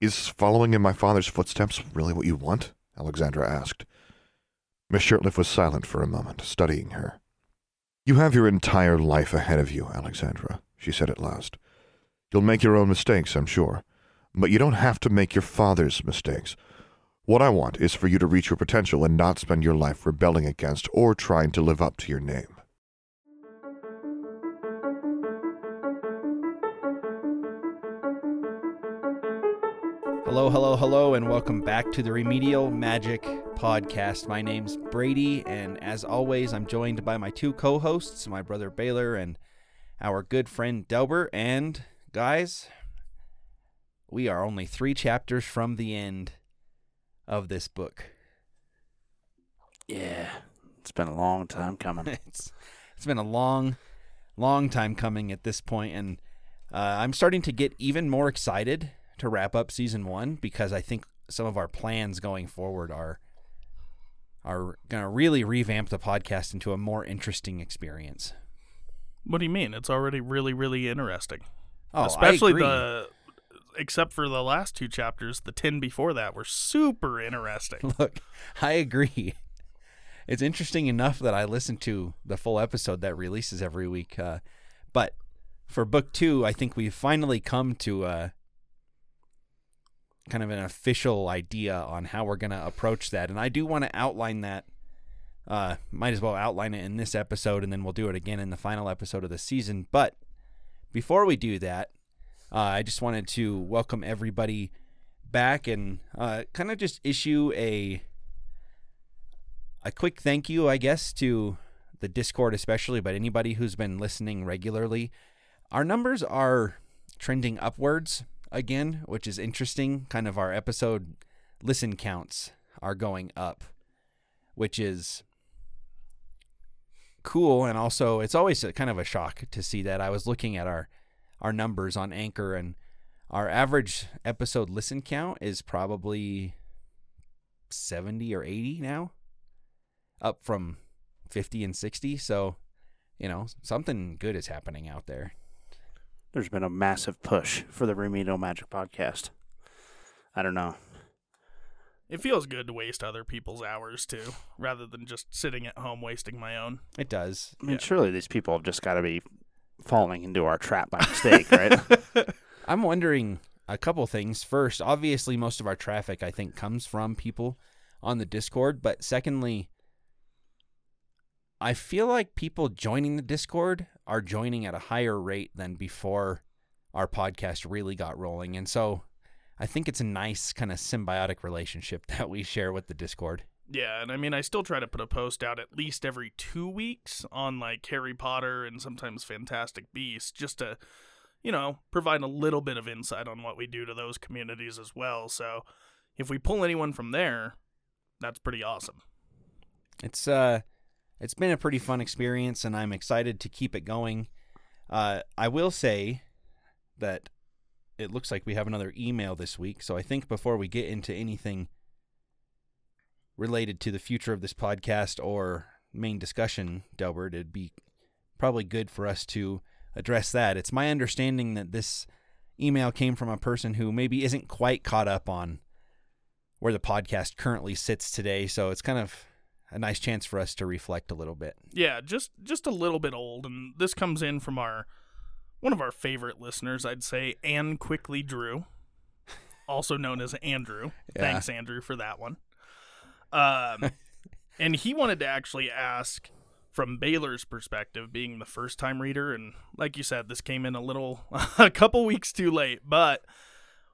Is following in my father's footsteps really what you want? Alexandra asked. Miss Shirtliff was silent for a moment, studying her. You have your entire life ahead of you, Alexandra, she said at last. You'll make your own mistakes, I'm sure, but you don't have to make your father's mistakes. What I want is for you to reach your potential and not spend your life rebelling against or trying to live up to your name. Hello, and welcome back to the Remedial Magic Podcast. My name's Brady, and as always, I'm joined by my two co hosts, my brother Baylor and our good friend Delbert. And guys, we are only three chapters from the end of this book. Yeah, it's been a long time coming. it's it's been a long, long time coming at this point, and uh, I'm starting to get even more excited to wrap up season one because I think some of our plans going forward are are going to really revamp the podcast into a more interesting experience. What do you mean? It's already really, really interesting. Oh, Especially the, except for the last two chapters, the 10 before that were super interesting. Look, I agree. It's interesting enough that I listen to the full episode that releases every week. Uh, but for book two, I think we've finally come to uh, kind of an official idea on how we're going to approach that. And I do want to outline that. Uh, might as well outline it in this episode, and then we'll do it again in the final episode of the season. But before we do that, uh, I just wanted to welcome everybody back and uh, kind of just issue a a quick thank you, I guess, to the Discord especially, but anybody who's been listening regularly. Our numbers are trending upwards again, which is interesting. Kind of our episode listen counts are going up, which is cool and also it's always a, kind of a shock to see that. I was looking at our our numbers on Anchor and our average episode listen count is probably 70 or 80 now, up from 50 and 60. So, you know, something good is happening out there. There's been a massive push for the Remedial Magic podcast. I don't know. It feels good to waste other people's hours too, rather than just sitting at home wasting my own. It does. I mean, Yeah. surely these people have just got to be falling into our trap by mistake, right? I'm wondering a couple things. First, obviously, most of our traffic, I think, comes from people on the Discord. But secondly, I feel like people joining the Discord are joining at a higher rate than before our podcast really got rolling. And so I think it's a nice kind of symbiotic relationship that we share with the Discord. Yeah, and I mean, I still try to put a post out at least every two weeks on like Harry Potter and sometimes Fantastic Beasts, just to, you know, provide a little bit of insight on what we do to those communities as well. So if we pull anyone from there, that's pretty awesome. It's uh it's been a pretty fun experience and I'm excited to keep it going. Uh I will say that it looks like we have another email this week, so I think before we get into anything related to the future of this podcast or main discussion, Delbert, it'd be probably good for us to address that. It's my understanding that this email came from a person who maybe isn't quite caught up on where the podcast currently sits today, so it's kind of a nice chance for us to reflect a little bit. Yeah, just just a little bit old, and this comes in from our one of our favorite listeners, I'd say, Ann Quickly Drew, also known as Andrew. Yeah. Thanks, Andrew, for that one. Um, and he wanted to actually ask from Baylor's perspective, being the first time reader, and like you said, this came in a little, a couple weeks too late. But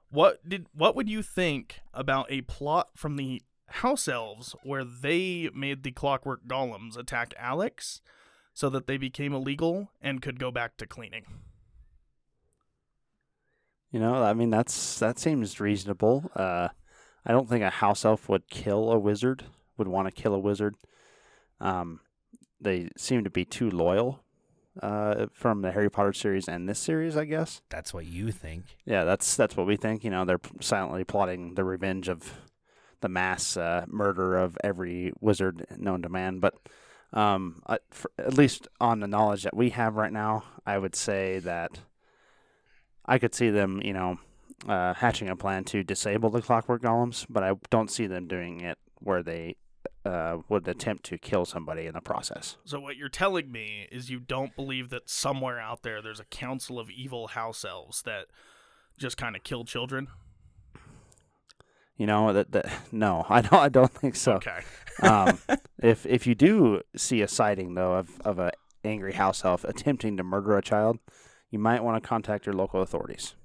what did what would you think about a plot from the House Elves where they made the Clockwork Golems attack Alex, so that they became illegal and could go back to cleaning? you know, I mean, that's that seems reasonable. Uh, I don't think a house elf would kill a wizard. Would want to kill a wizard. Um, they seem to be too loyal. Uh, from the Harry Potter series and this series, I guess. That's what you think. Yeah, that's that's what we think. You know, they're silently plotting the revenge of the mass uh, murder of every wizard known to man. But um, I, for, at least on the knowledge that we have right now, I would say that I could see them, you know, uh, hatching a plan to disable the clockwork golems, but I don't see them doing it where they uh, would attempt to kill somebody in the process. So what you're telling me is you don't believe that somewhere out there there's a council of evil house elves that just kind of kill children? You know that, that no, I don't. I don't think so. Okay. um, if if you do see a sighting though of of a angry house elf attempting to murder a child, you might want to contact your local authorities.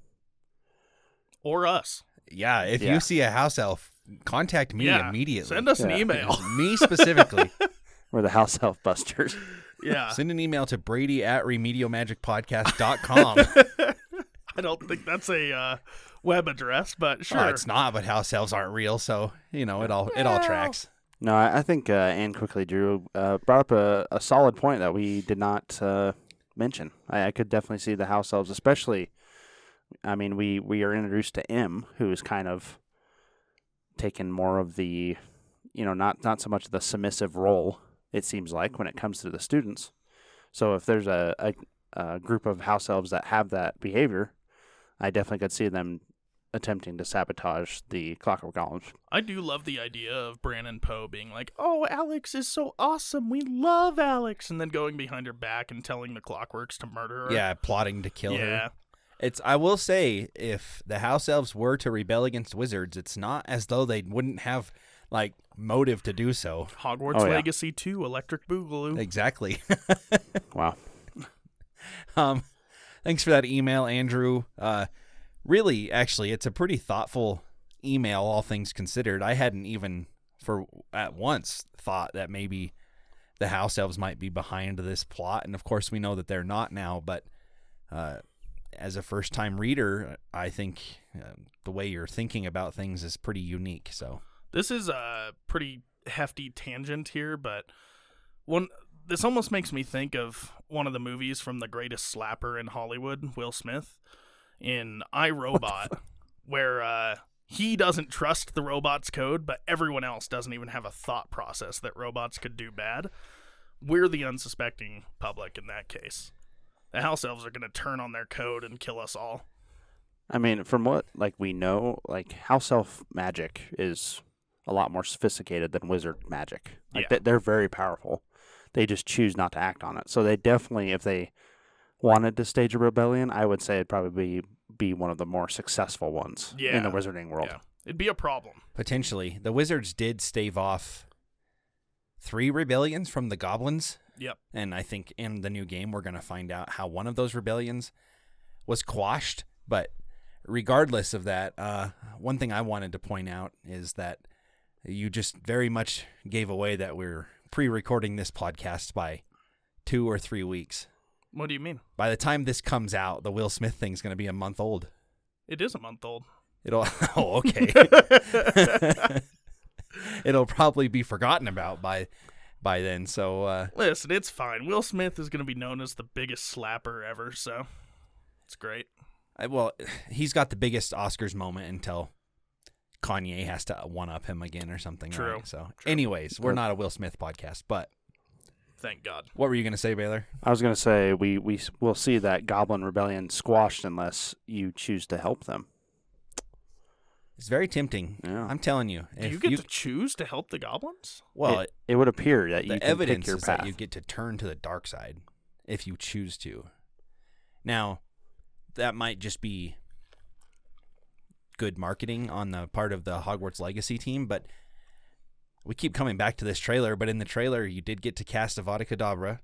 Or us. Yeah, if Yeah. you see a house elf, contact me Yeah, immediately. Send us an email. me specifically. We're the house elf busters. yeah. Send an email to Brady at remedialmagicpodcast.com. I don't think that's a uh, web address, but sure. Oh, it's not, but house elves aren't real, so you know it all it all tracks. No, I, I think uh, Anne quickly Drew uh, brought up a, a solid point that we did not uh, mention. I, I could definitely see the house elves, especially. I mean, we we are introduced to M, who is kind of taken more of the, you know, not not so much the submissive role. It seems like when it comes to the students. So if there's a, a, a group of house elves that have that behavior, I definitely could see them attempting to sabotage the clockwork golems. I do love the idea of Brandon Poe being like, "Oh, Alex is so awesome. We love Alex," and then going behind her back and telling the Clockworks to murder her. Yeah, plotting to kill yeah. her. It's I will say if the house elves were to rebel against wizards, it's not as though they wouldn't have like motive to do so. Hogwarts Oh, yeah. Legacy 2, Electric Boogaloo. Exactly. Wow. um, thanks for that email, Andrew. Uh, really, actually, it's a pretty thoughtful email, all things considered. I hadn't even for at once thought that maybe the house elves might be behind this plot, and of course, we know that they're not now. But uh, as a first-time reader, I think uh, the way you're thinking about things is pretty unique. So, This is a pretty hefty tangent here, but one this almost makes me think of one of the movies from the greatest slapper in Hollywood, Will Smith, in I Robot, where uh, he doesn't trust the robot's code, but everyone else doesn't even have a thought process that robots could do bad. We're the unsuspecting public in that case. The house elves are going to turn on their code and kill us all. I mean, from what like we know, like house elf magic is a lot more sophisticated than wizard magic. Like Yeah. they- they're very powerful. They just choose not to act on it. So they definitely, if they wanted to stage a rebellion, I would say it'd probably be, be one of the more successful ones in the wizarding world. Yeah. It'd be a problem. potentially, the wizards did stave off three rebellions from the goblins. Yep. And I think in the new game, we're going to find out how one of those rebellions was quashed. But regardless of that, uh, one thing I wanted to point out is that you just very much gave away that we're pre recording this podcast by two or three weeks. What do you mean? By the time this comes out, the Will Smith thing's going to be a month old. It is a month old. It'll, oh, okay. It'll probably be forgotten about by by then. So, uh, Listen, it's fine. Will Smith is going to be known as the biggest slapper ever, so it's great. I, well, he's got the biggest Oscars moment until Kanye has to one up him again or something. True. right? So, True. anyways, we're not a Will Smith podcast. But Thank God. what were you going to say, Baylor? I was going to say we we will see that goblin rebellion squashed unless you choose to help them. It's very tempting. Yeah. I'm telling you. Do you get to choose to help the goblins? well, it, it would appear that you the can evidence pick your is path. that you get to turn to the dark side if you choose to. Now, that might just be good marketing on the part of the Hogwarts Legacy team, but we keep coming back to this trailer. But in the trailer, you did get to cast Avada Kedavra,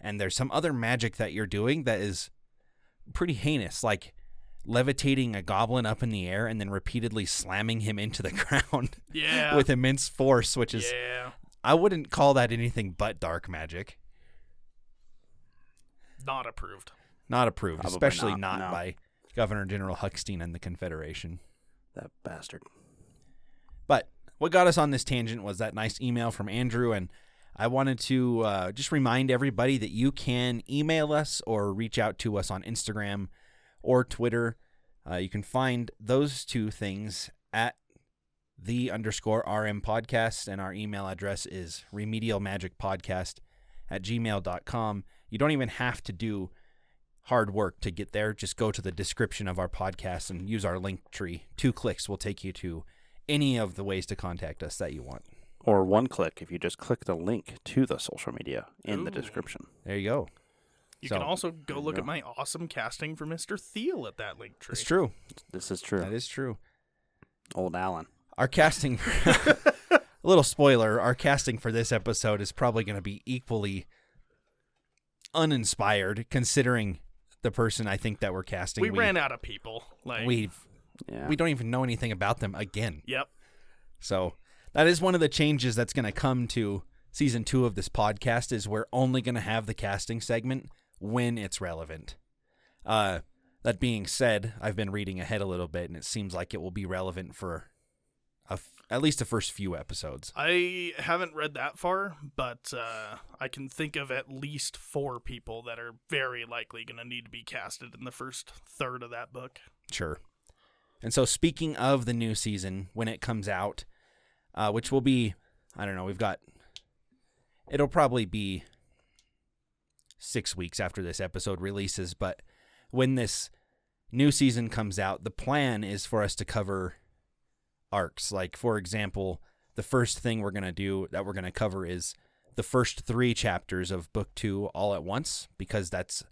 and there's some other magic that you're doing that is pretty heinous, like levitating a goblin up in the air and then repeatedly slamming him into the ground Yeah. with immense force, which is yeah. I wouldn't call that anything but dark magic. Not approved. Not approved, Probably especially not, not, no. by Governor General Huckstein and the Confederation. That bastard. But what got us on this tangent was that nice email from Andrew, and I wanted to uh, just remind everybody that you can email us or reach out to us on Instagram or Twitter. Uh, you can find those two things at the underscore RM podcast, and our email address is remedialmagicpodcast at gmail.com. You don't even have to do hard work to get there, just go to the description of our podcast and use our link tree. Two clicks will take you to any of the ways to contact us that you want. Or one click if you just click the link to the social media in the description. There you go. You So- can also go look go. at my awesome casting for Mr. Thiel at that link tree. It's true. This is true. That is true. Old Alan. Our casting, a little spoiler, our casting for this episode is probably going to be equally uninspired considering the person I think that we're casting. We, ran out of people. Like we Yeah. we don't even know anything about them again. Yep. So that is one of the changes that's going to come to season two of this podcast is we're only going to have the casting segment when it's relevant. Uh, that being said, I've been reading ahead a little bit, and it seems like it will be relevant for a f- at least the first few episodes. I haven't read that far, but uh, I can think of at least four people that are very likely going to need to be casted in the first third of that book. Sure. And so, speaking of the new season, when it comes out, uh, which will be, I don't know, we've got, it'll probably be six weeks after this episode releases, but when this new season comes out, the plan is for us to cover arcs. Like, for example, the first thing we're going to do that we're going to cover is the first three chapters of book two all at once, because that's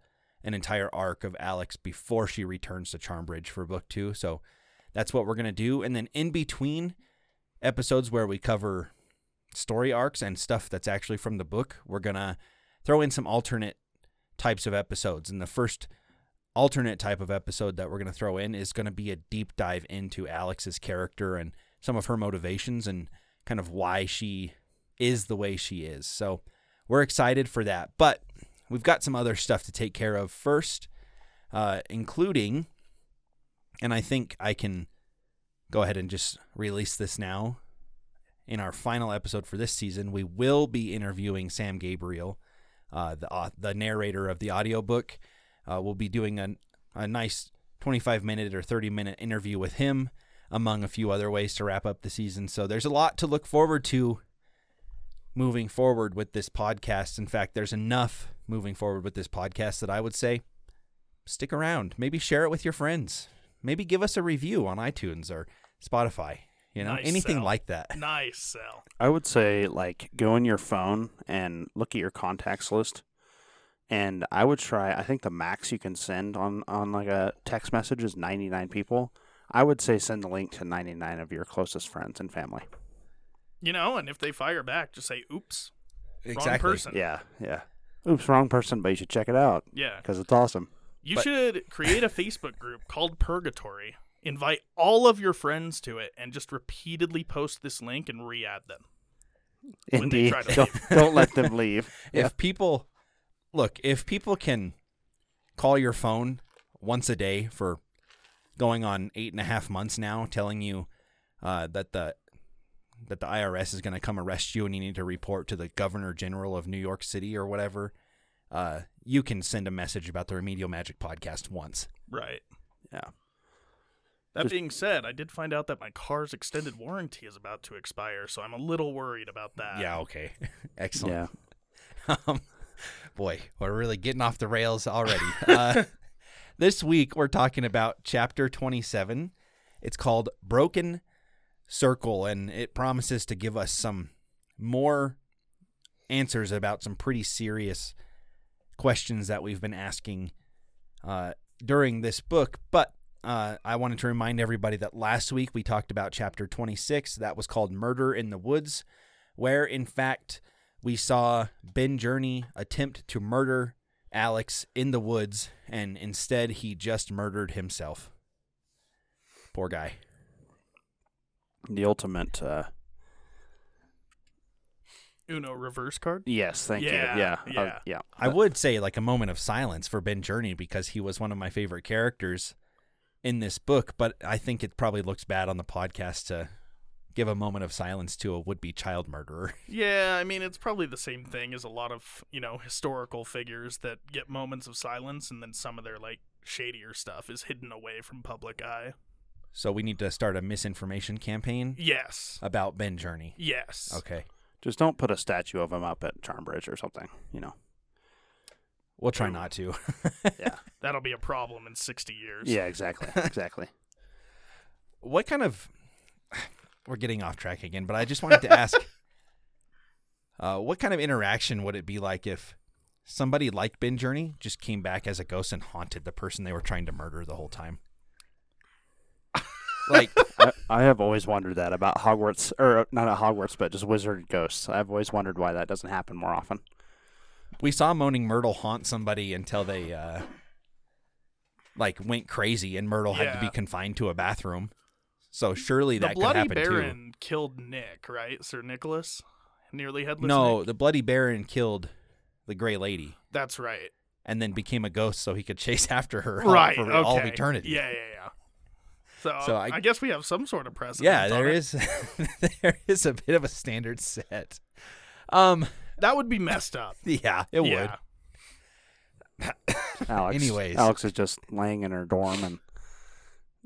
an entire arc of Alex before she returns to Charmbridge for book two. So that's what we're going to do. And then in between episodes where we cover story arcs and stuff that's actually from the book, we're going to throw in some alternate types of episodes. And the first alternate type of episode that we're going to throw in is going to be a deep dive into Alex's character and some of her motivations and kind of why she is the way she is. So we're excited for that. But we've got some other stuff to take care of first, uh, including, and I think I can go ahead and just release this now. In our final episode for this season, we will be interviewing Sam Gabriel, uh, the au- the narrator of the audiobook. Uh, we'll be doing a, a nice 25 minute or 30 minute interview with him, among a few other ways to wrap up the season. So there's a lot to look forward to moving forward with this podcast. In fact, there's enough moving forward with this podcast that I would say stick around. Maybe share it with your friends. Maybe give us a review on iTunes or Spotify. You know, Nice anything sell. like that. Nice sell. I would say like go in your phone and look at your contacts list. And I would try I think the max you can send on on like a text message is 99 people. I would say send the link to 99 of your closest friends and family. You know, and if they fire back, just say, oops, wrong person. Yeah, yeah. Oops, wrong person, but you should check it out Yeah. because it's awesome. You But- should create a Facebook group called Purgatory. Invite all of your friends to it and just repeatedly post this link and re add them. When they Indeed. try to Don't, leave. don't let them leave. If people look, if people can call your phone once a day for going on eight and a half months now, telling you uh, that the that the IRS is going to come arrest you and you need to report to the Governor General of New York City or whatever, uh, you can send a message about the Remedial Magic podcast once. Right. Yeah. That Just- being said, I did find out that my car's extended warranty is about to expire, so I'm a little worried about that. yeah. Okay. Excellent. Yeah. Um, boy, we're really getting off the rails already. Uh, this week, we're talking about chapter 27. It's called Broken Circle, and it promises to give us some more answers about some pretty serious questions that we've been asking uh, during this book. But uh, I wanted to remind everybody that last week we talked about chapter 26. That was called Murder in the Woods, where in fact we saw Ben Journey attempt to murder Alex in the woods, and instead he just murdered himself. Poor guy. The ultimate. Uh, Uno reverse card? yes, thank Yeah, you. Yeah. yeah. uh, yeah. I would say like a moment of silence for Ben Journey because he was one of my favorite characters in this book, but I think it probably looks bad on the podcast to give a moment of silence to a would-be child murderer. Yeah, I mean, it's probably the same thing as a lot of, you know, historical figures that get moments of silence and then some of their, like, shadier stuff is hidden away from public eye. So we need to start a misinformation campaign Yes. about Ben Journey. Yes. Okay. Just don't put a statue of him up at Charmbridge or something. You know. We'll try not to. Yeah. That'll be a problem in 60 years. Yeah, exactly. Exactly. what kind of we're getting off track again but i just wanted to ask uh, what kind of interaction would it be like if somebody like ben journey just came back as a ghost and haunted the person they were trying to murder the whole time like I, I have always wondered that about Hogwarts, or not at Hogwarts, but just wizard ghosts. I've always wondered why that doesn't happen more often. we saw moaning myrtle haunt somebody until they uh like went crazy and myrtle had to be confined to a bathroom so surely The that could happen too. The Bloody happen Baron killed Nick, right? Sir Nicholas? Nearly too headless no Nick? the bloody baron killed the gray lady That's right. and then became a ghost so he could chase after her Right. for okay. all of eternity. Yeah, yeah, yeah. So, So I, I- guess we have some sort of precedent. Yeah, on there it. is there is a bit of a standard set. Um That would be messed up. yeah, it would. Alex. Anyways. Alex is just laying in her dorm and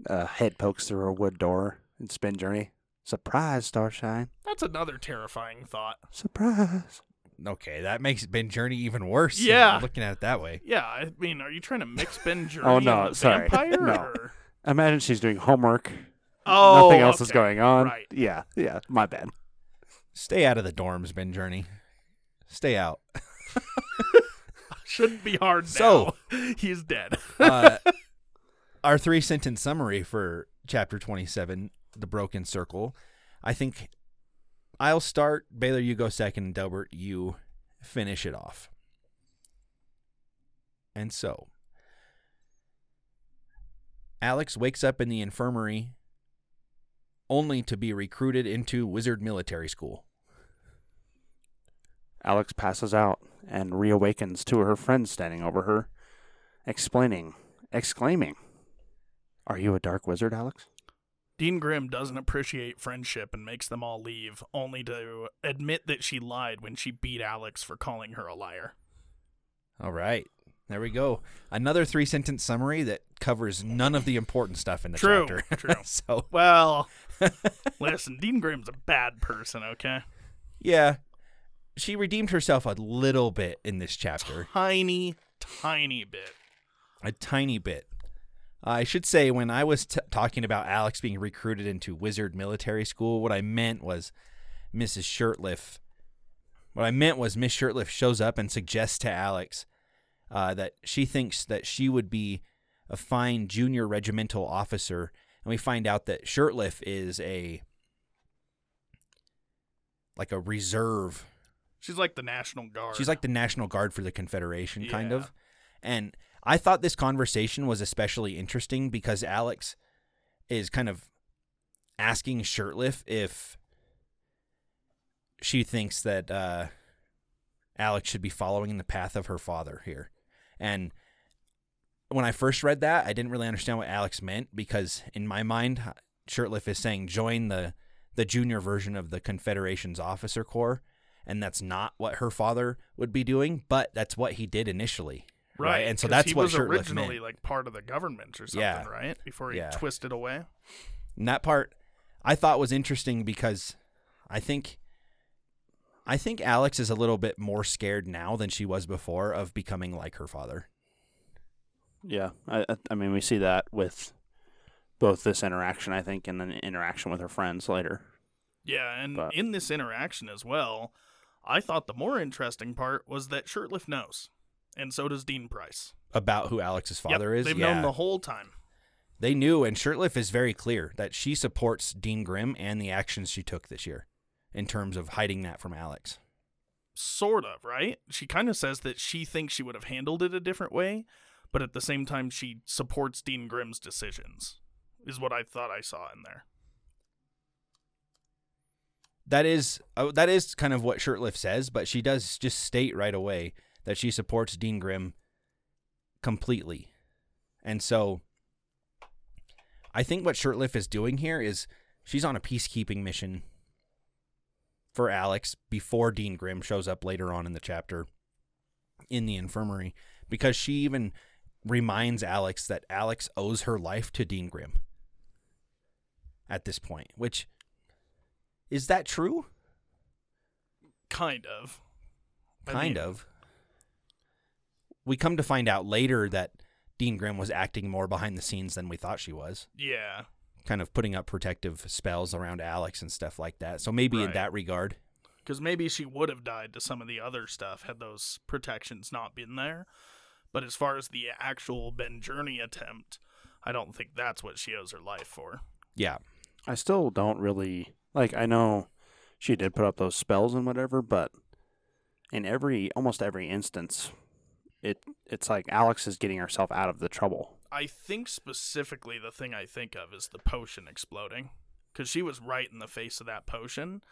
uh, head pokes through a wood door in Spin Journey. Surprise, Starshine. That's another terrifying thought. Surprise. Okay, that makes Ben Journey even worse. Yeah. looking at it that way. Yeah, I mean, are you trying to mix Ben Journey Oh, no, and the sorry. vampire? No. or- Imagine she's doing homework. Oh, Nothing else is going on. Right. Yeah, yeah. My bad. Stay out of the dorms, Ben Journey. Stay out. Shouldn't be hard So- now. He's dead. Uh, our three sentence summary for chapter 27, The Broken Circle. I think I'll start. Baylor, you go second. Delbert, you finish it off. And so, Alex wakes up in the infirmary only to be recruited into wizard military school. Alex passes out and reawakens to her friend standing over her, explaining, exclaiming, Are you a dark wizard, Alex? Dean Grimm doesn't appreciate friendship and makes them all leave, only to admit that she lied when she beat Alex for calling her a liar. All right. There we go. Another three sentence summary that covers none of the important stuff in the True, chapter. true. so, Well, listen, Dean Grimm's a bad person, okay? yeah, she redeemed herself a little bit in this chapter, Tiny, tiny bit. a tiny bit. I should say, when I was t- talking about Alex being recruited into wizard military school, what I meant was Mrs. Shirtliff. What I meant was Miss Shirtliff shows up and suggests to Alex uh, that she thinks that she would be a fine junior regimental officer, and we find out that Shirtliff is a like a reserve She's like the National Guard. She's like the National Guard for the Confederation, kind of. And I thought this conversation was especially interesting because Alex is kind of asking Shirtliff if she thinks that uh, Alex should be following in the path of her father here. And when I first read that, I didn't really understand what Alex meant because in my mind, Shirtliff is saying join the the junior version of the Confederation's officer corps and that's not what her father would be doing, but that's what he did initially. Right, And so that's he what was Shirtliff originally meant. like part of the government or something, Yeah. right? Before he Yeah. twisted away. And that part I thought was interesting because I think I think Alex is a little bit more scared now than she was before of becoming like her father. Yeah, I, I- I mean, we see that with both this interaction, I think, and then interaction with her friends later. Yeah, and But- in this interaction as well, I thought the more interesting part was that Shirtliff knows, and so does Dean Price. About who Alex's Yep, father is. They've yeah. known the whole time. They knew, and Shirtliff is very clear that she supports Dean Grimm and the actions she took this year in terms of hiding that from Alex. Sort of, right? She kind of says that she thinks she would have handled it a different way, but at the same time, she supports Dean Grimm's decisions, is what I thought I saw in there. That is uh, that is kind of what Shirtliff says, but she does just state right away that she supports Dean Grimm completely. And so I think what Shirtliff is doing here is she's on a peacekeeping mission for Alex before Dean Grimm shows up later on in the chapter in the infirmary because she even reminds Alex that Alex owes her life to Dean Grimm at this point, which is that true? Kind of. I Kind mean, of. We come to find out later that Dean Grimm was acting more behind the scenes than we thought she was, Yeah. kind of putting up protective spells around Alex and stuff like that. So maybe in that regard, Because maybe she would have died to some of the other stuff had those protections not been there. But as far as the actual Ben Journey attempt, I don't think that's what she owes her life for. yeah, I still don't really like. I know she did put up those spells and whatever, but in every almost every instance, it it's like Alex is getting herself out of the trouble. I think specifically the thing I think of is the potion exploding. Because she was right in the face of that potion.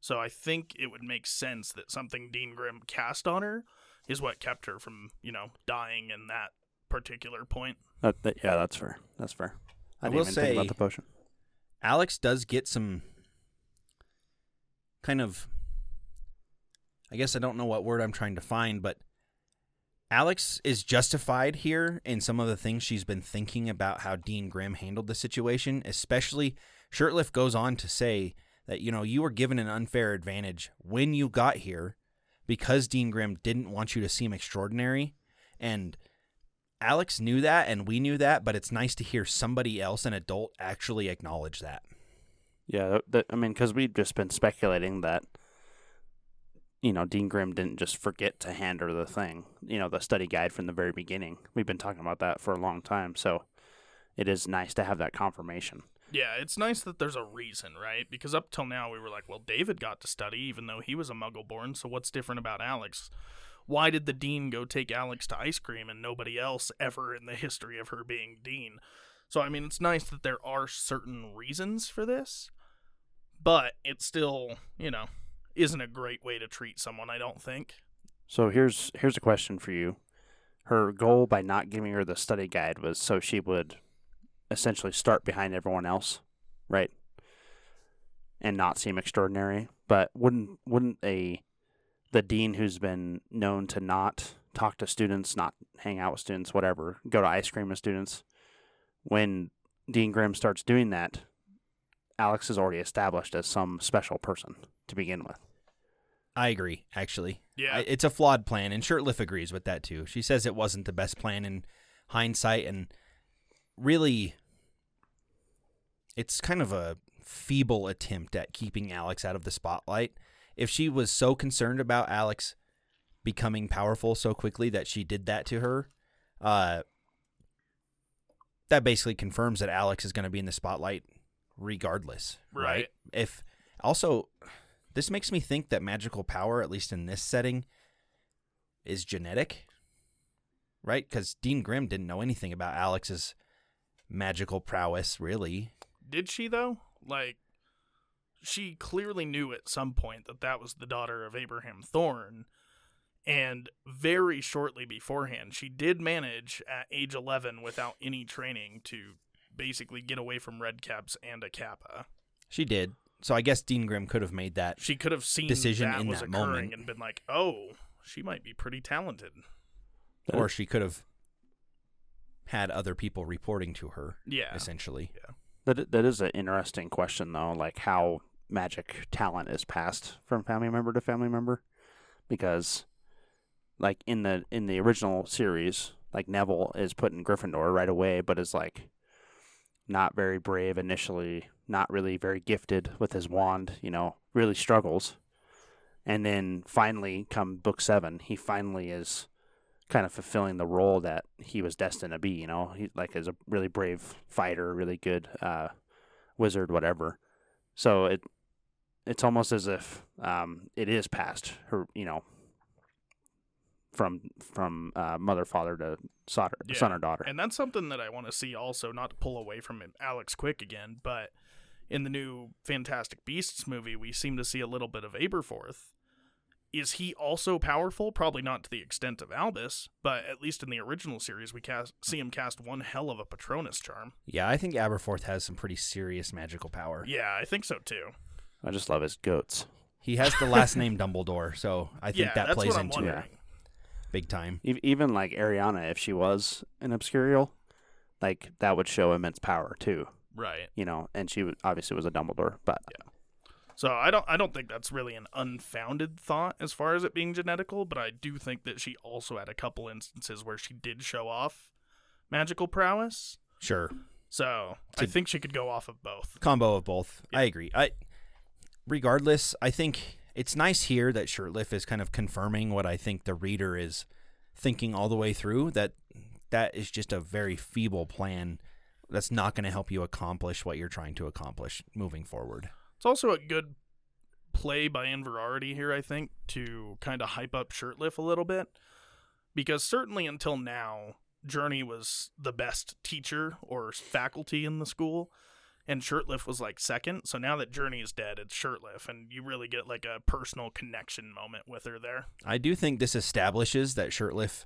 So I think it would make sense that something Dean Grimm cast on her is what kept her from, you know, dying in that particular point. That, that yeah, that's fair. That's fair. I, I didn't will even think about the potion. Alex does get some kind of I guess I don't know what word I'm trying to find, but Alex is justified here in some of the things she's been thinking about how Dean Grimm handled the situation, especially Shirtliff goes on to say that you know you were given an unfair advantage when you got here because Dean Grimm didn't want you to seem extraordinary and Alex knew that and we knew that, but it's nice to hear somebody else, an adult, actually acknowledge that. Yeah, that, I mean, because we've just been speculating that, you know, Dean Grimm didn't just forget to hand her the thing, you know, the study guide from the very beginning. We've been talking about that for a long time, so it is nice to have that confirmation. Yeah, it's nice that there's a reason, right? Because up till now we were like, well, David got to study even though he was a muggle born, so what's different about Alex? Why did the dean go take Alex to ice cream and nobody else ever in the history of her being dean? So I mean, it's nice that there are certain reasons for this, but it still, you know, isn't a great way to treat someone, I don't think. So here's here's a question for you. Her goal by not giving her the study guide was so she would essentially start behind everyone else, right? And not seem extraordinary. But wouldn't wouldn't a the dean who's been known to not talk to students, not hang out with students, whatever, go to ice cream with students, when Dean Grimm starts doing that, Alex is already established as some special person to begin with. I agree, actually. Yeah. I- It's a flawed plan, and Shirtliff agrees with that too. She says it wasn't the best plan in hindsight, and really, it's kind of a feeble attempt at keeping Alex out of the spotlight. If she was so concerned about Alex becoming powerful so quickly that she did that to her, uh, that basically confirms that Alex is going to be in the spotlight regardless, right? Right. If also, this makes me think that magical power, at least in this setting, is genetic, right? Because Dean Grimm didn't know anything about Alex's magical prowess, really. Did she though? Like she clearly knew at some point that that was the daughter of Abraham Thorne. And very shortly beforehand, she did manage at age 11 without any training to basically get away from Redcaps and a Kappa. She did. So I guess Dean Grimm could have made that. She could have seen Decision that in was that occurring moment. and been like, "Oh, she might be pretty talented." Or she could have had other people reporting to her, Yeah. essentially. Yeah. That that is an interesting question though, like how magic talent is passed from family member to family member, because like in the in the original series, like Neville is put in Gryffindor right away, but is like not very brave initially, not really very gifted with his wand, you know, really struggles, and then finally, come book seven, he finally is kind of fulfilling the role that he was destined to be. You know, he like is a really brave fighter, really good uh, wizard, whatever. So it it's almost as if um, it is past her. You know, from from uh, mother, father to son, Yeah. son or daughter. And that's something that I want to see also, not to pull away from Alex Quick again, but in the new Fantastic Beasts movie, we seem to see a little bit of Aberforth. Is he also powerful? Probably not to the extent of Albus, but at least in the original series, we cast, see him cast one hell of a Patronus charm. Yeah, I think Aberforth has some pretty serious magical power. Yeah, I think so too. I just love his goats. He has the last name Dumbledore, so I think yeah, that plays into wondering. it big time. E- Even like Ariana, if she was an Obscurial, like that would show immense power too. Right. You know, and she obviously was a Dumbledore, but yeah. So I don't I don't think that's really an unfounded thought as far as it being genetical, but I do think that she also had a couple instances where she did show off magical prowess. Sure. So I think she could go off of both. combo of both. I agree. I regardless, I think it's nice here that Shirtliff is kind of confirming what I think the reader is thinking all the way through that that is just a very feeble plan that's not going to help you accomplish what you're trying to accomplish moving forward. It's also a good play by Inverarity here, I think, to kind of hype up Shirtliff a little bit. Because certainly until now, Journey was the best teacher or faculty in the school, and Shirtliff was like second. So now that Journey is dead, it's Shirtliff, and you really get like a personal connection moment with her there. I do think this establishes that Shirtliff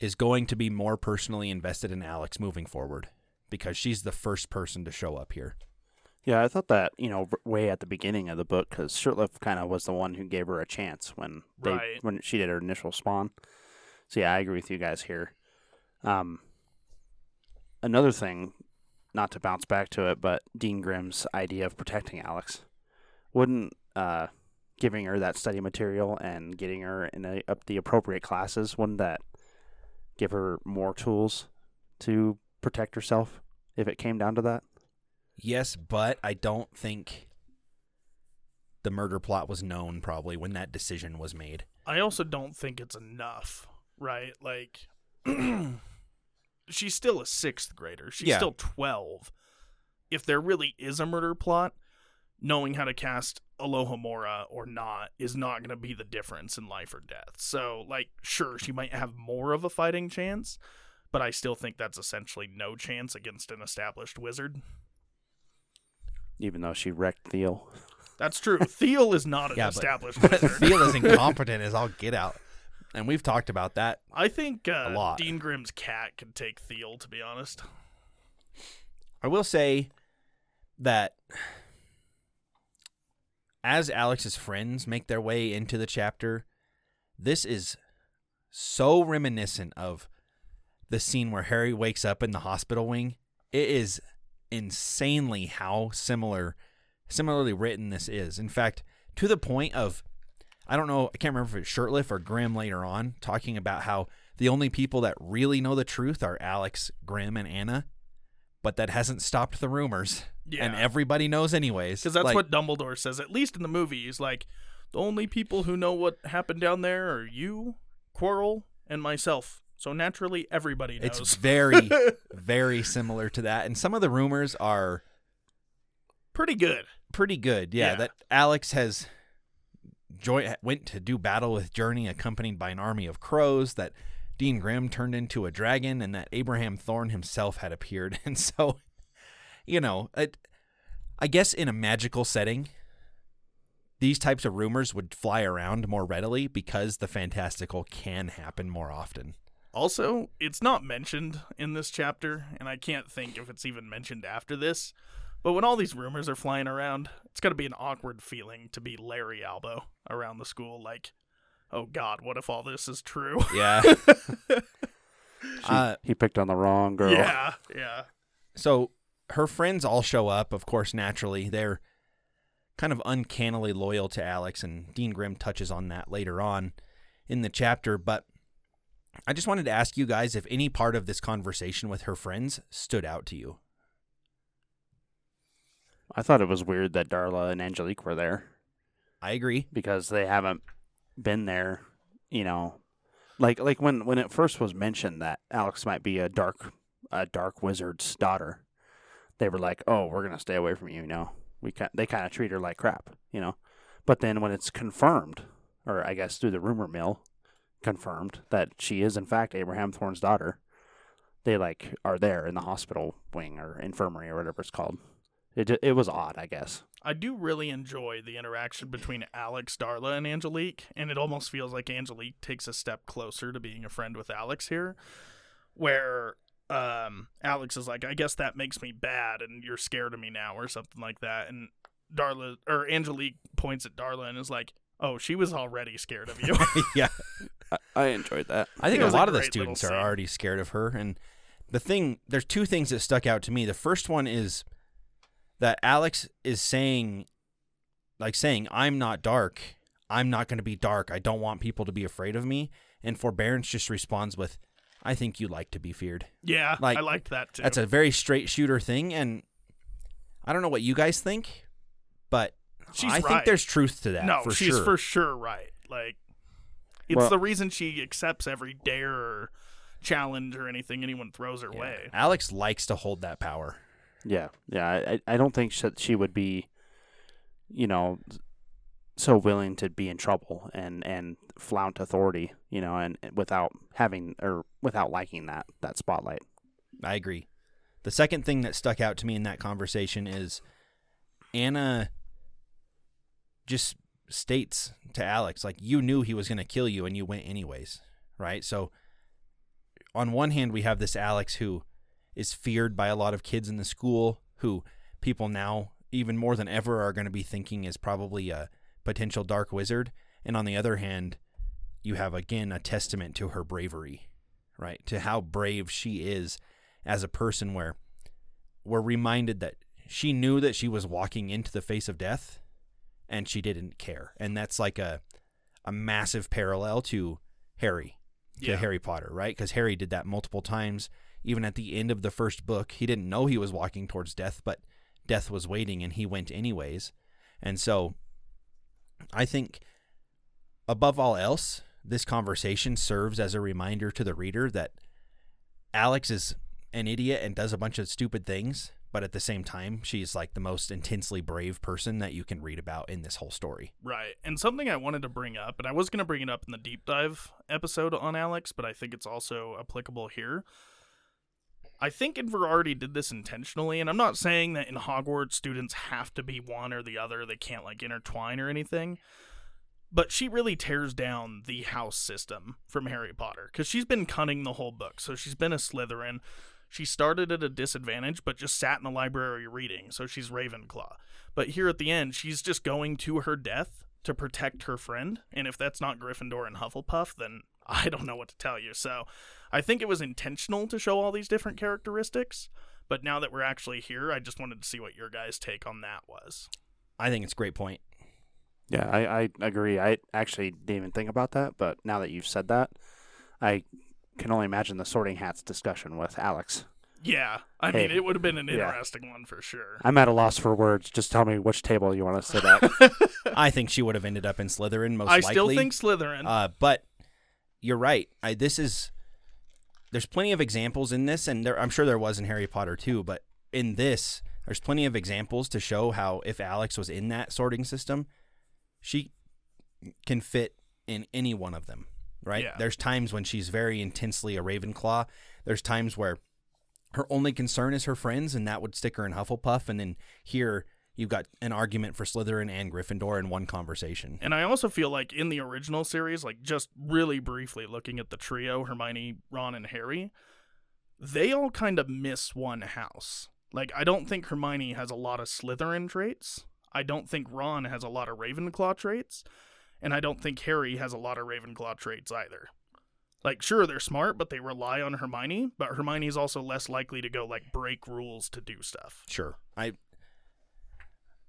is going to be more personally invested in Alex moving forward because she's the first person to show up here. Yeah, I thought that you know way at the beginning of the book because Shirtliff kind of was the one who gave her a chance when they Right. when she did her initial spawn. So yeah, I agree with you guys here. Um, another thing, not to bounce back to it, but Dean Grimm's idea of protecting Alex wouldn't uh, giving her that study material and getting her in a, up the appropriate classes wouldn't that give her more tools to protect herself if it came down to that? Yes, but I don't think the murder plot was known probably when that decision was made. I also don't think it's enough, right? Like, she's still a sixth grader. She's Yeah. still 12. If there really is a murder plot, knowing how to cast Alohomora or not is not going to be the difference in life or death. So, like, sure, she might have more of a fighting chance, but I still think that's essentially no chance against an established wizard. Even though she wrecked Thiel. That's true. Thiel is not an Yeah, established But wizard. Thiel is incompetent as I'll get out. And we've talked about that. I think uh, lot. Dean Grimm's cat could take Thiel, to be honest. I will say that as Alex's friends make their way into the chapter, this is so reminiscent of the scene where Harry wakes up in the hospital wing. It is insanely how similar similarly written this is. In fact, to the point of I don't know, I can't remember if it's Shirtliff or Grimm later on talking about how the only people that really know the truth are Alex, Grimm, and Anna, but that hasn't stopped the rumors. Yeah. And everybody knows anyways. Because that's Like, what Dumbledore says, at least in the movie. He's like, the only people who know what happened down there are you, Quirrell, and myself. So naturally, everybody knows. It's very, very similar to that. And some of the rumors are pretty good. pretty good. Yeah, Yeah. that Alex has joy went to do battle with Journey, accompanied by an army of crows. That Dean Grimm turned into a dragon, and that Abraham Thorne himself had appeared. And so, you know, it, I guess in a magical setting, these types of rumors would fly around more readily because the fantastical can happen more often. Also, it's not mentioned in this chapter, and I can't think if it's even mentioned after this. But when all these rumors are flying around, it's got to be an awkward feeling to be Larry Albo around the school. Like, oh God, what if all this is true? Yeah. uh, he picked on the wrong girl. yeah, yeah. so her friends all show up, of course, naturally. They're kind of uncannily loyal to Alex, and Dean Grimm touches on that later on in the chapter. But I just wanted to ask you guys if any part of this conversation with her friends stood out to you. I thought it was weird that Darla and Angelique were there I agree. because they haven't been there, you know. Like like when when it first was mentioned that Alex might be a dark a dark wizard's daughter, they were like, "Oh, we're going to stay away from you," you know. We ki- they kind of treat her like crap, you know. But then when it's confirmed or I guess through the rumor mill confirmed that she is in fact Abraham Thorne's daughter, they like are there in the hospital wing or infirmary or whatever it's called. It ju- it was odd, I guess. I do really enjoy the interaction between Alex, Darla, and Angelique, and it almost feels like Angelique takes a step closer to being a friend with Alex here, where um, Alex is like, "I guess that makes me bad, and you're scared of me now," or something like that, and Darla or Angelique points at Darla and is like, "Oh, she was already scared of you." yeah. I, I enjoyed that. I think It a was a lot of the students are already scared of her. And the thing, there's two things that stuck out to me. The first one is that Alex is saying like saying I'm not dark. I'm not going to be dark. I don't want people to be afraid of me. And forbearance just responds with, I think you like to be feared. Yeah, Like, I liked that too. That's a very straight shooter thing. And I don't know what you guys think, but She's I think there's truth to that. no, for she's sure. for sure right. Like, it's Well- the reason she accepts every dare or challenge or anything anyone throws her Yeah. way. Alex likes to hold that power. Yeah, yeah. I, I- don't think she, she would be, you know, so willing to be in trouble and and flaunt authority, you know, and without having or without liking that that spotlight. I agree. The second thing that stuck out to me in that conversation is Anna just states to Alex, like, you knew he was going to kill you and you went anyways, right? So, on one hand, we have this Alex who is feared by a lot of kids in the school, who people now, even more than ever, are going to be thinking is probably a potential dark wizard. And on the other hand, you have again a testament to her bravery, right? To how brave she is as a person, where we're reminded that she knew that she was walking into the face of death and she didn't care. And that's like a a massive parallel to Harry, to Yeah. Harry Potter, right? Because Harry did that multiple times. Even at the end of the first book, he didn't know he was walking towards death, but death was waiting and he went anyways. And so I think above all else, this conversation serves as a reminder to the reader that Alex is an idiot and does a bunch of stupid things, but at the same time, she's like the most intensely brave person that you can read about in this whole story. Right. And something I wanted to bring up, and I was going to bring it up in the deep dive episode on Alex, but I think it's also applicable here. I think Inverarity did this intentionally, and I'm not saying that in Hogwarts students have to be one or the other, they can't like intertwine or anything. But she really tears down the house system from Harry Potter because she's been cunning the whole book. So she's been a Slytherin. She started at a disadvantage, but just sat in the library reading. So she's Ravenclaw. But here at the end, she's just going to her death to protect her friend. And if that's not Gryffindor and Hufflepuff, then I don't know what to tell you. So I think it was intentional to show all these different characteristics. But now that we're actually here, I just wanted to see what your guys' take on that was. I think it's a great point. Yeah, I, I agree. I actually didn't even think about that, but now that you've said that, I can only imagine the sorting hats discussion with Alex. Yeah, I Hey. mean, it would have been an Yeah. interesting one for sure. I'm at a loss for words. Just tell me which table you want to sit at. I think she would have ended up in Slytherin most I likely. still think Slytherin. Uh, but you're right. I, this is there's plenty of examples in this, and there, I'm sure there was in Harry Potter too. But in this, there's plenty of examples to show how if Alex was in that sorting system, she can fit in any one of them. Right? Yeah. There's times when she's very intensely a Ravenclaw. There's times where her only concern is her friends, and that would stick her in Hufflepuff. And then here you've got an argument for Slytherin and Gryffindor in one conversation. And I also feel like in the original series, like just really briefly looking at the trio, Hermione, Ron, and Harry, they all kind of miss one house. Like, I don't think Hermione has a lot of Slytherin traits. I don't think Ron has a lot of Ravenclaw traits. And I don't think Harry has a lot of Ravenclaw traits either. Like, sure, they're smart, but they rely on Hermione. But Hermione's also less likely to go, like, break rules to do stuff. Sure. I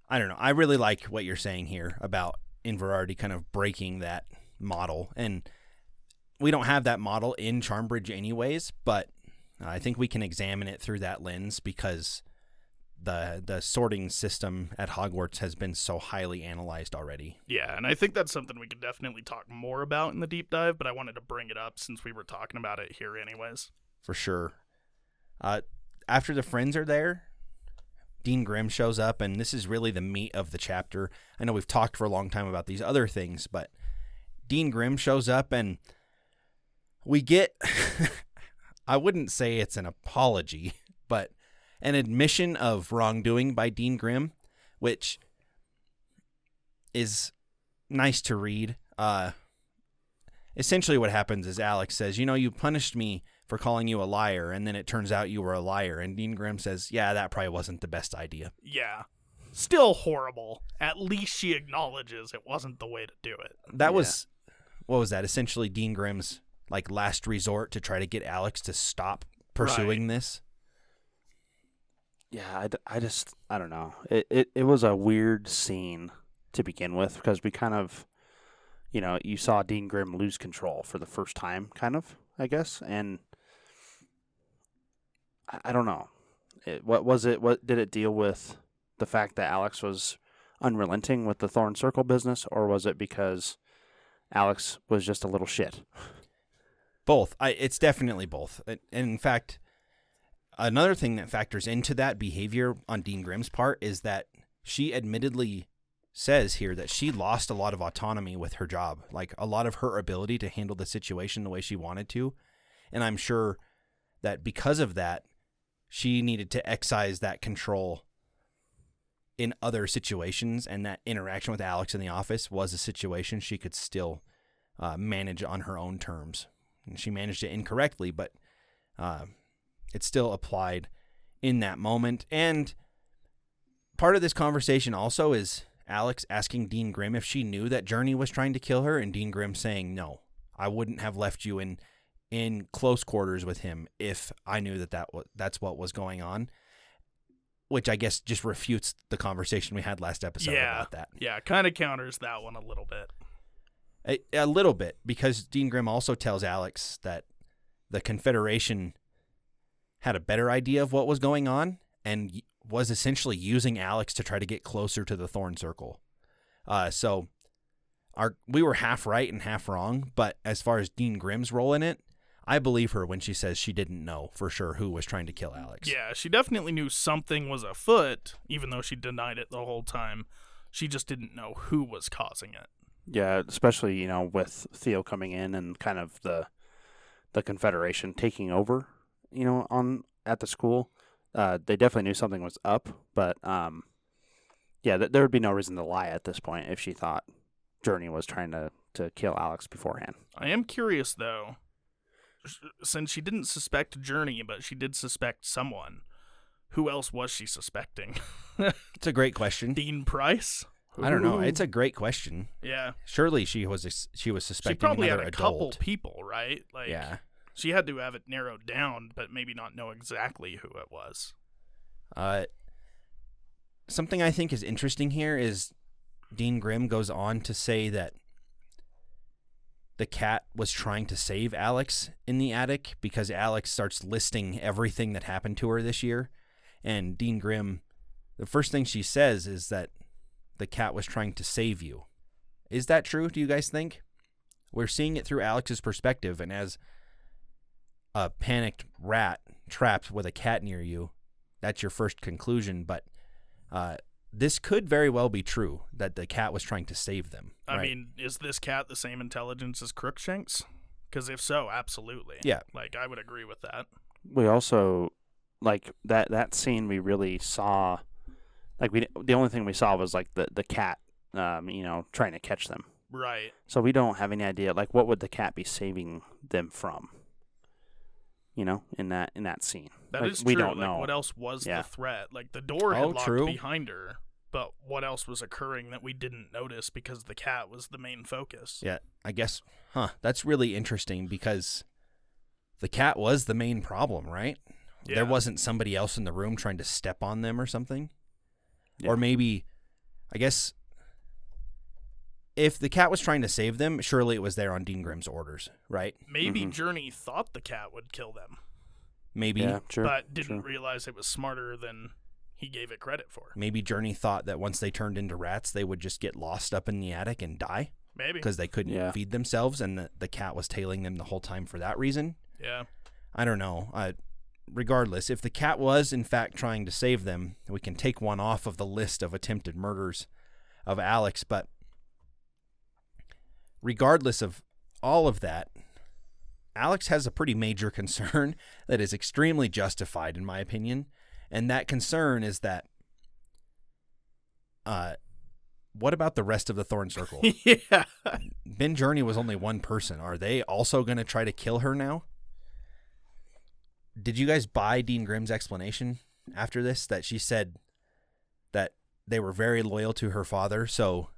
I don't know. I really like what you're saying here about Inverarity kind of breaking that model. And we don't have that model in Charmbridge anyways, but I think we can examine it through that lens because the the sorting system at Hogwarts has been so highly analyzed already. Yeah, and I think that's something we could definitely talk more about in the deep dive, but I wanted to bring it up since we were talking about it here anyways. for sure. Uh, after the friends are there, Dean Grimm shows up, and this is really the meat of the chapter. I know we've talked for a long time about these other things, but Dean Grimm shows up, and we get I wouldn't say it's an apology, but an admission of wrongdoing by Dean Grimm, which is nice to read. Uh, essentially, what happens is Alex says, You know, you punished me for calling you a liar, and then it turns out you were a liar. And Dean Grimm says, Yeah, that probably wasn't the best idea. Yeah. Still horrible. At least she acknowledges it wasn't the way to do it. That Yeah. was, what was that? Essentially, Dean Grimm's like last resort to try to get Alex to stop pursuing this. yeah, I, d- I just I don't know. It, it it was a weird scene to begin with because we kind of, you know, you saw Dean Grimm lose control for the first time, kind of, I guess, and I, don't know. It, what was it? What did it deal with the fact that Alex was unrelenting with the Thorn Circle business, or was it because Alex was just a little shit? Both. I, it's definitely both. And in fact, another thing that factors into that behavior on Dean Grimm's part is that she admittedly says here that she lost a lot of autonomy with her job, like a lot of her ability to handle the situation the way she wanted to. And I'm sure that because of that, she needed to excise that control in other situations, and that interaction with Alex in the office was a situation she could still uh, manage on her own terms. And she managed it incorrectly, but uh, it still applied in that moment. And part of this conversation also is Alex asking Dean Grimm if she knew that Journey was trying to kill her, and Dean Grimm saying, "No, I wouldn't have left you in in close quarters with him if I knew that that was that's what was going on." Which I guess just refutes the conversation we had last episode Yeah. about that. Yeah, kind of counters that one a little bit. A, a little bit, because Dean Grimm also tells Alex that the Confederation had a better idea of what was going on and was essentially using Alex to try to get closer to the Thorn Circle. Uh, so our we were half right and half wrong, but as far as Dean Grimm's role in it, I believe her when she says she didn't know for sure who was trying to kill Alex. Yeah, she definitely knew something was afoot, even though she denied it the whole time. She just didn't know who was causing it. Yeah, especially you know with Theo coming in and kind of the the Confederation taking over, you know, on at the school. Uh, they definitely knew something was up, but um, yeah, th- there would be no reason to lie at this point if she thought Journey was trying to to kill Alex beforehand. I am curious though, s- since she didn't suspect Journey, but she did suspect someone. Who else was she suspecting? It's a great question. Dean Price? I don't know. Ooh. It's a great question. yeah. Surely she was she was suspecting. She probably had a couple people, right? Like, yeah. she had to have it narrowed down, but maybe not know exactly who it was. Uh, something I think is interesting here is Dean Grimm goes on to say that the cat was trying to save Alex in the attic because Alex starts listing everything that happened to her this year. And Dean Grimm, the first thing she says is that the cat was trying to save you. Is that true? Do you guys think? We're seeing it through Alex's perspective, and as a panicked rat trapped with a cat near you, that's your first conclusion. But uh, this could very well be true that the cat was trying to save them. I right? mean, is this cat the same intelligence as Crookshanks? Because if so, absolutely. Yeah. Like, I would agree with that. We also like that that scene. We really saw like we the only thing we saw was like the the cat, um, you know, trying to catch them. Right. So we don't have any idea like what would the cat be saving them from? You know, in that in that scene. That is like, we true. don't like, know. what else was Yeah. the threat? Like, the door had Oh, locked true. behind her, but what else was occurring that we didn't notice because the cat was the main focus? Yeah, I guess, huh? That's really interesting because the cat was the main problem, right? Yeah. There wasn't somebody else in the room trying to step on them or something. Yeah. Or maybe, I guess, if the cat was trying to save them, surely it was there on Dean Grimm's orders, right? Maybe Mhm. Journey thought the cat would kill them, Maybe, yeah, sure. but didn't true. realize it was smarter than he gave it credit for. maybe Journey thought that once they turned into rats, they would just get lost up in the attic and die Maybe. because they couldn't Yeah. feed themselves, and the, the cat was tailing them the whole time for that reason. Yeah. I don't know. Uh, regardless, if the cat was in fact trying to save them, we can take one off of the list of attempted murders of Alex. But regardless of all of that, Alex has a pretty major concern that is extremely justified, in my opinion. And that concern is that, uh, what about the rest of the Thorn Circle? yeah. Ben Journey was only one person. Are they also going to try to kill her now? Did you guys buy Dean Grimm's explanation after this that she said that they were very loyal to her father, so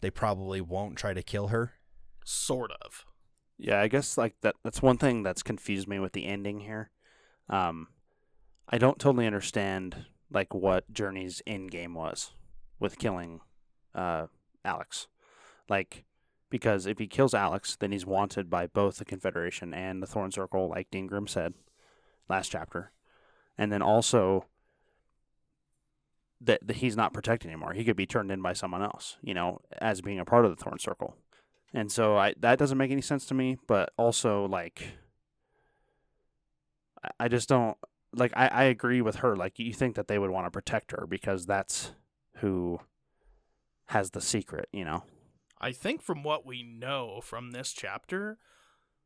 they probably won't try to kill her? Sort of. Yeah, I guess like that that's one thing that's confused me with the ending here. Um I don't totally understand like what Journey's end game was with killing uh Alex. Like, because if he kills Alex, then he's wanted by both the Confederation and the Thorn Circle, like Dean Grimm said last chapter. And then also that, that he's not protected anymore. He could be turned in by someone else, you know, as being a part of the Thorn Circle. And so I that doesn't make any sense to me, but also like I- I just don't like I, I agree with her. Like you think that they would want to protect her because that's who has the secret, you know. I think from what we know from this chapter,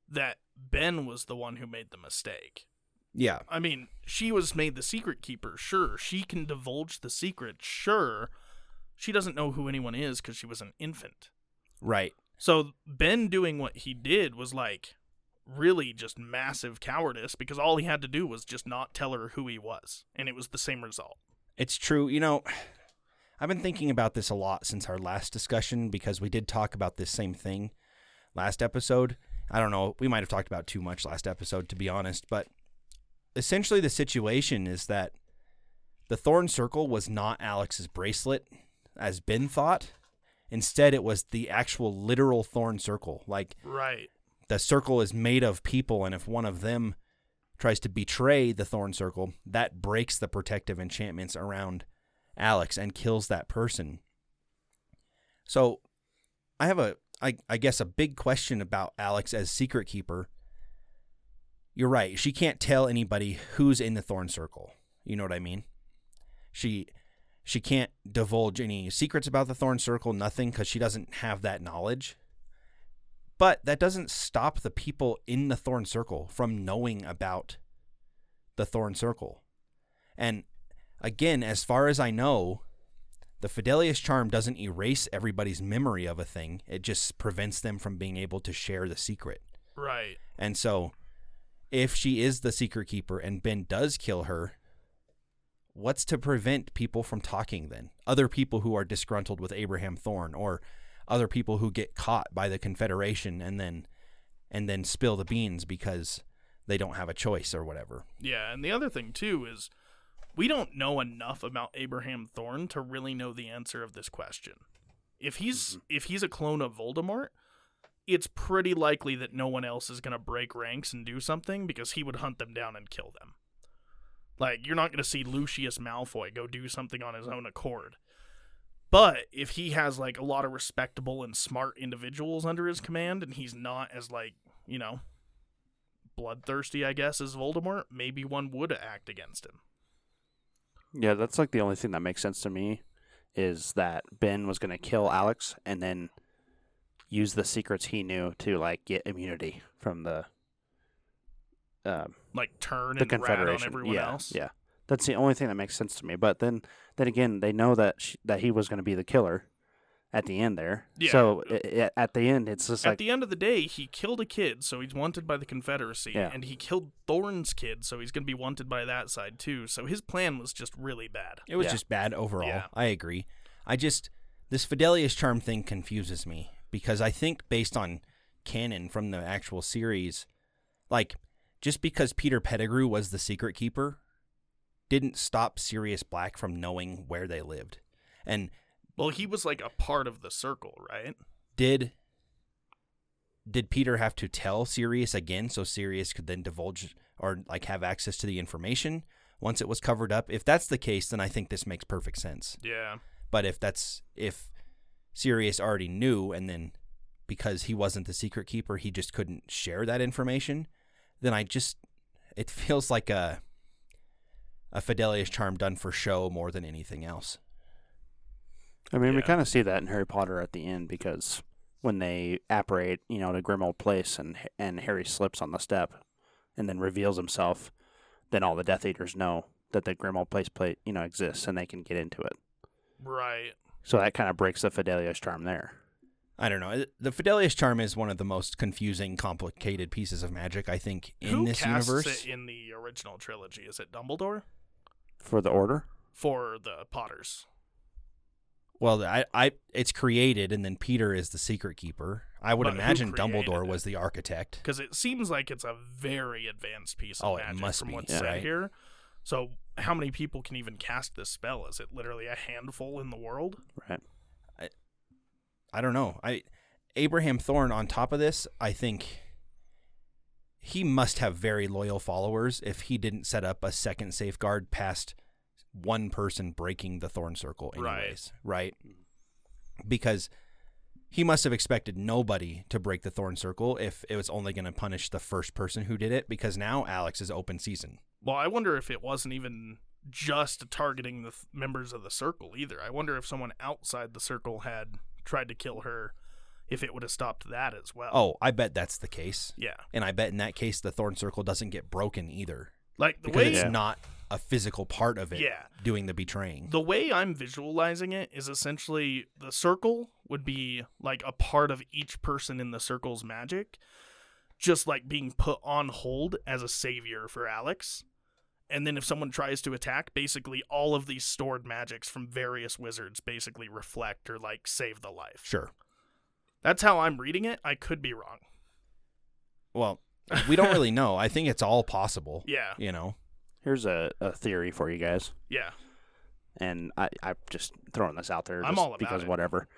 that Ben was the one who made the mistake. Yeah. I mean, she was made the secret keeper, sure. She can divulge the secret, sure. She doesn't know who anyone is because she was an infant. Right. So Ben doing what he did was like really just massive cowardice because all he had to do was just not tell her who he was, and it was the same result. It's true. You know, I've been thinking about this a lot since our last discussion because we did talk about this same thing last episode. I don't know. We might have talked about too much last episode, to be honest. But essentially, the situation is that the Thorn Circle was not Alex's bracelet, as Ben thought. Instead, it was the actual literal Thorn Circle. Like, Right. The circle is made of people, and if one of them tries to betray the Thorn Circle, that breaks the protective enchantments around Alex and kills that person. So, I have a, I, I guess, a big question about Alex as secret keeper. You're right. She can't tell anybody who's in the Thorn Circle. You know what I mean? She she can't divulge any secrets about the Thorn Circle, nothing, because she doesn't have that knowledge. But that doesn't stop the people in the Thorn Circle from knowing about the Thorn Circle. And again, as far as I know, the Fidelius charm doesn't erase everybody's memory of a thing. It just prevents them from being able to share the secret. Right. And so, if she is the secret keeper and Ben does kill her, what's to prevent people from talking then? Other people who are disgruntled with Abraham Thorn or other people who get caught by the Confederation and then and then spill the beans because they don't have a choice or whatever. Yeah, and the other thing too is we don't know enough about Abraham Thorn to really know the answer of this question. If he's mm-hmm. if he's a clone of Voldemort, it's pretty likely that no one else is going to break ranks and do something because he would hunt them down and kill them. Like you're not going to see Lucius Malfoy go do something on his own accord. But if he has like a lot of respectable and smart individuals under his command and he's not as like, you know, bloodthirsty, I guess, as Voldemort, maybe one would act against him. Yeah, that's like the only thing that makes sense to me is that Ben was going to kill Alex and then use the secrets he knew to like get immunity from the um, Like turn the and rat on Confederation. everyone yeah, else. yeah. That's the only thing that makes sense to me. But then, then again, they know that sh that he was going to be the killer at the end there. Yeah. So i i at the end, it's just At like the end of the day, he killed a kid, so he's wanted by the Confederacy, Yeah. and he killed Thorn's kid, so he's going to be wanted by that side too. So his plan was just really bad. It was Yeah. just bad overall. Yeah. I agree. I just this Fidelius charm thing confuses me because I think based on canon from the actual series, like just because Peter Pettigrew was the secret keeper didn't stop Sirius Black from knowing where they lived. And Well, he was like a part of the circle, right? did did Peter have to tell Sirius again so Sirius could then divulge or like have access to the information once it was covered up? If that's the case, then I think this makes perfect sense. Yeah. But if that's if Sirius already knew and then because he wasn't the secret keeper, he just couldn't share that information, then I just it feels like a a Fidelius charm done for show more than anything else. I mean, we kind of see that in Harry Potter at the end because when they apparate, you know, to Grimmauld Place and and Harry slips on the step and then reveals himself, then all the Death Eaters know that the Grimmauld Place plate, you know, exists and they can get into it. Right. So that kind of breaks the Fidelius charm there. I don't know. The Fidelius charm is one of the most confusing, complicated pieces of magic I think in Who this casts universe. it in the original trilogy? Is it Dumbledore For the Order? for the Potters? Well, I, I, it's created, and then Peter is the secret keeper. I would But imagine Dumbledore it? was the architect. Because it seems like it's a very advanced piece of Oh, it magic must from be, what's yeah. said Right. here. So, how many people can even cast this spell? Is it literally a handful in the world? Right. I don't know. I Abraham Thorn on top of this, I think he must have very loyal followers if he didn't set up a second safeguard past one person breaking the thorn circle Right. anyways, right? Hmm. Because he must have expected nobody to break the thorn circle if it was only going to punish the first person who did it because now Alex is open season. Well, I wonder if it wasn't even just targeting the th- members of the circle either. I wonder if someone outside the circle had tried to kill her, if it would have stopped that as well. Oh, I bet that's the case. yeah. And I bet in that case the thorn circle doesn't get broken either Like the because way it's Yeah. not a physical part of it Yeah. doing the betraying. the way I'm visualizing it is essentially the circle would be like a part of each person in the circle's magic, just like being put on hold as a savior for Alex. And then if someone tries to attack, basically all of these stored magics from various wizards basically reflect or like save the life. Sure. That's how I'm reading it. I could be wrong. Well, we don't really know. I think it's all possible. Yeah. You know. Here's a, a theory for you guys, Yeah. and I I'm just throwing this out there I'm all about because it. whatever.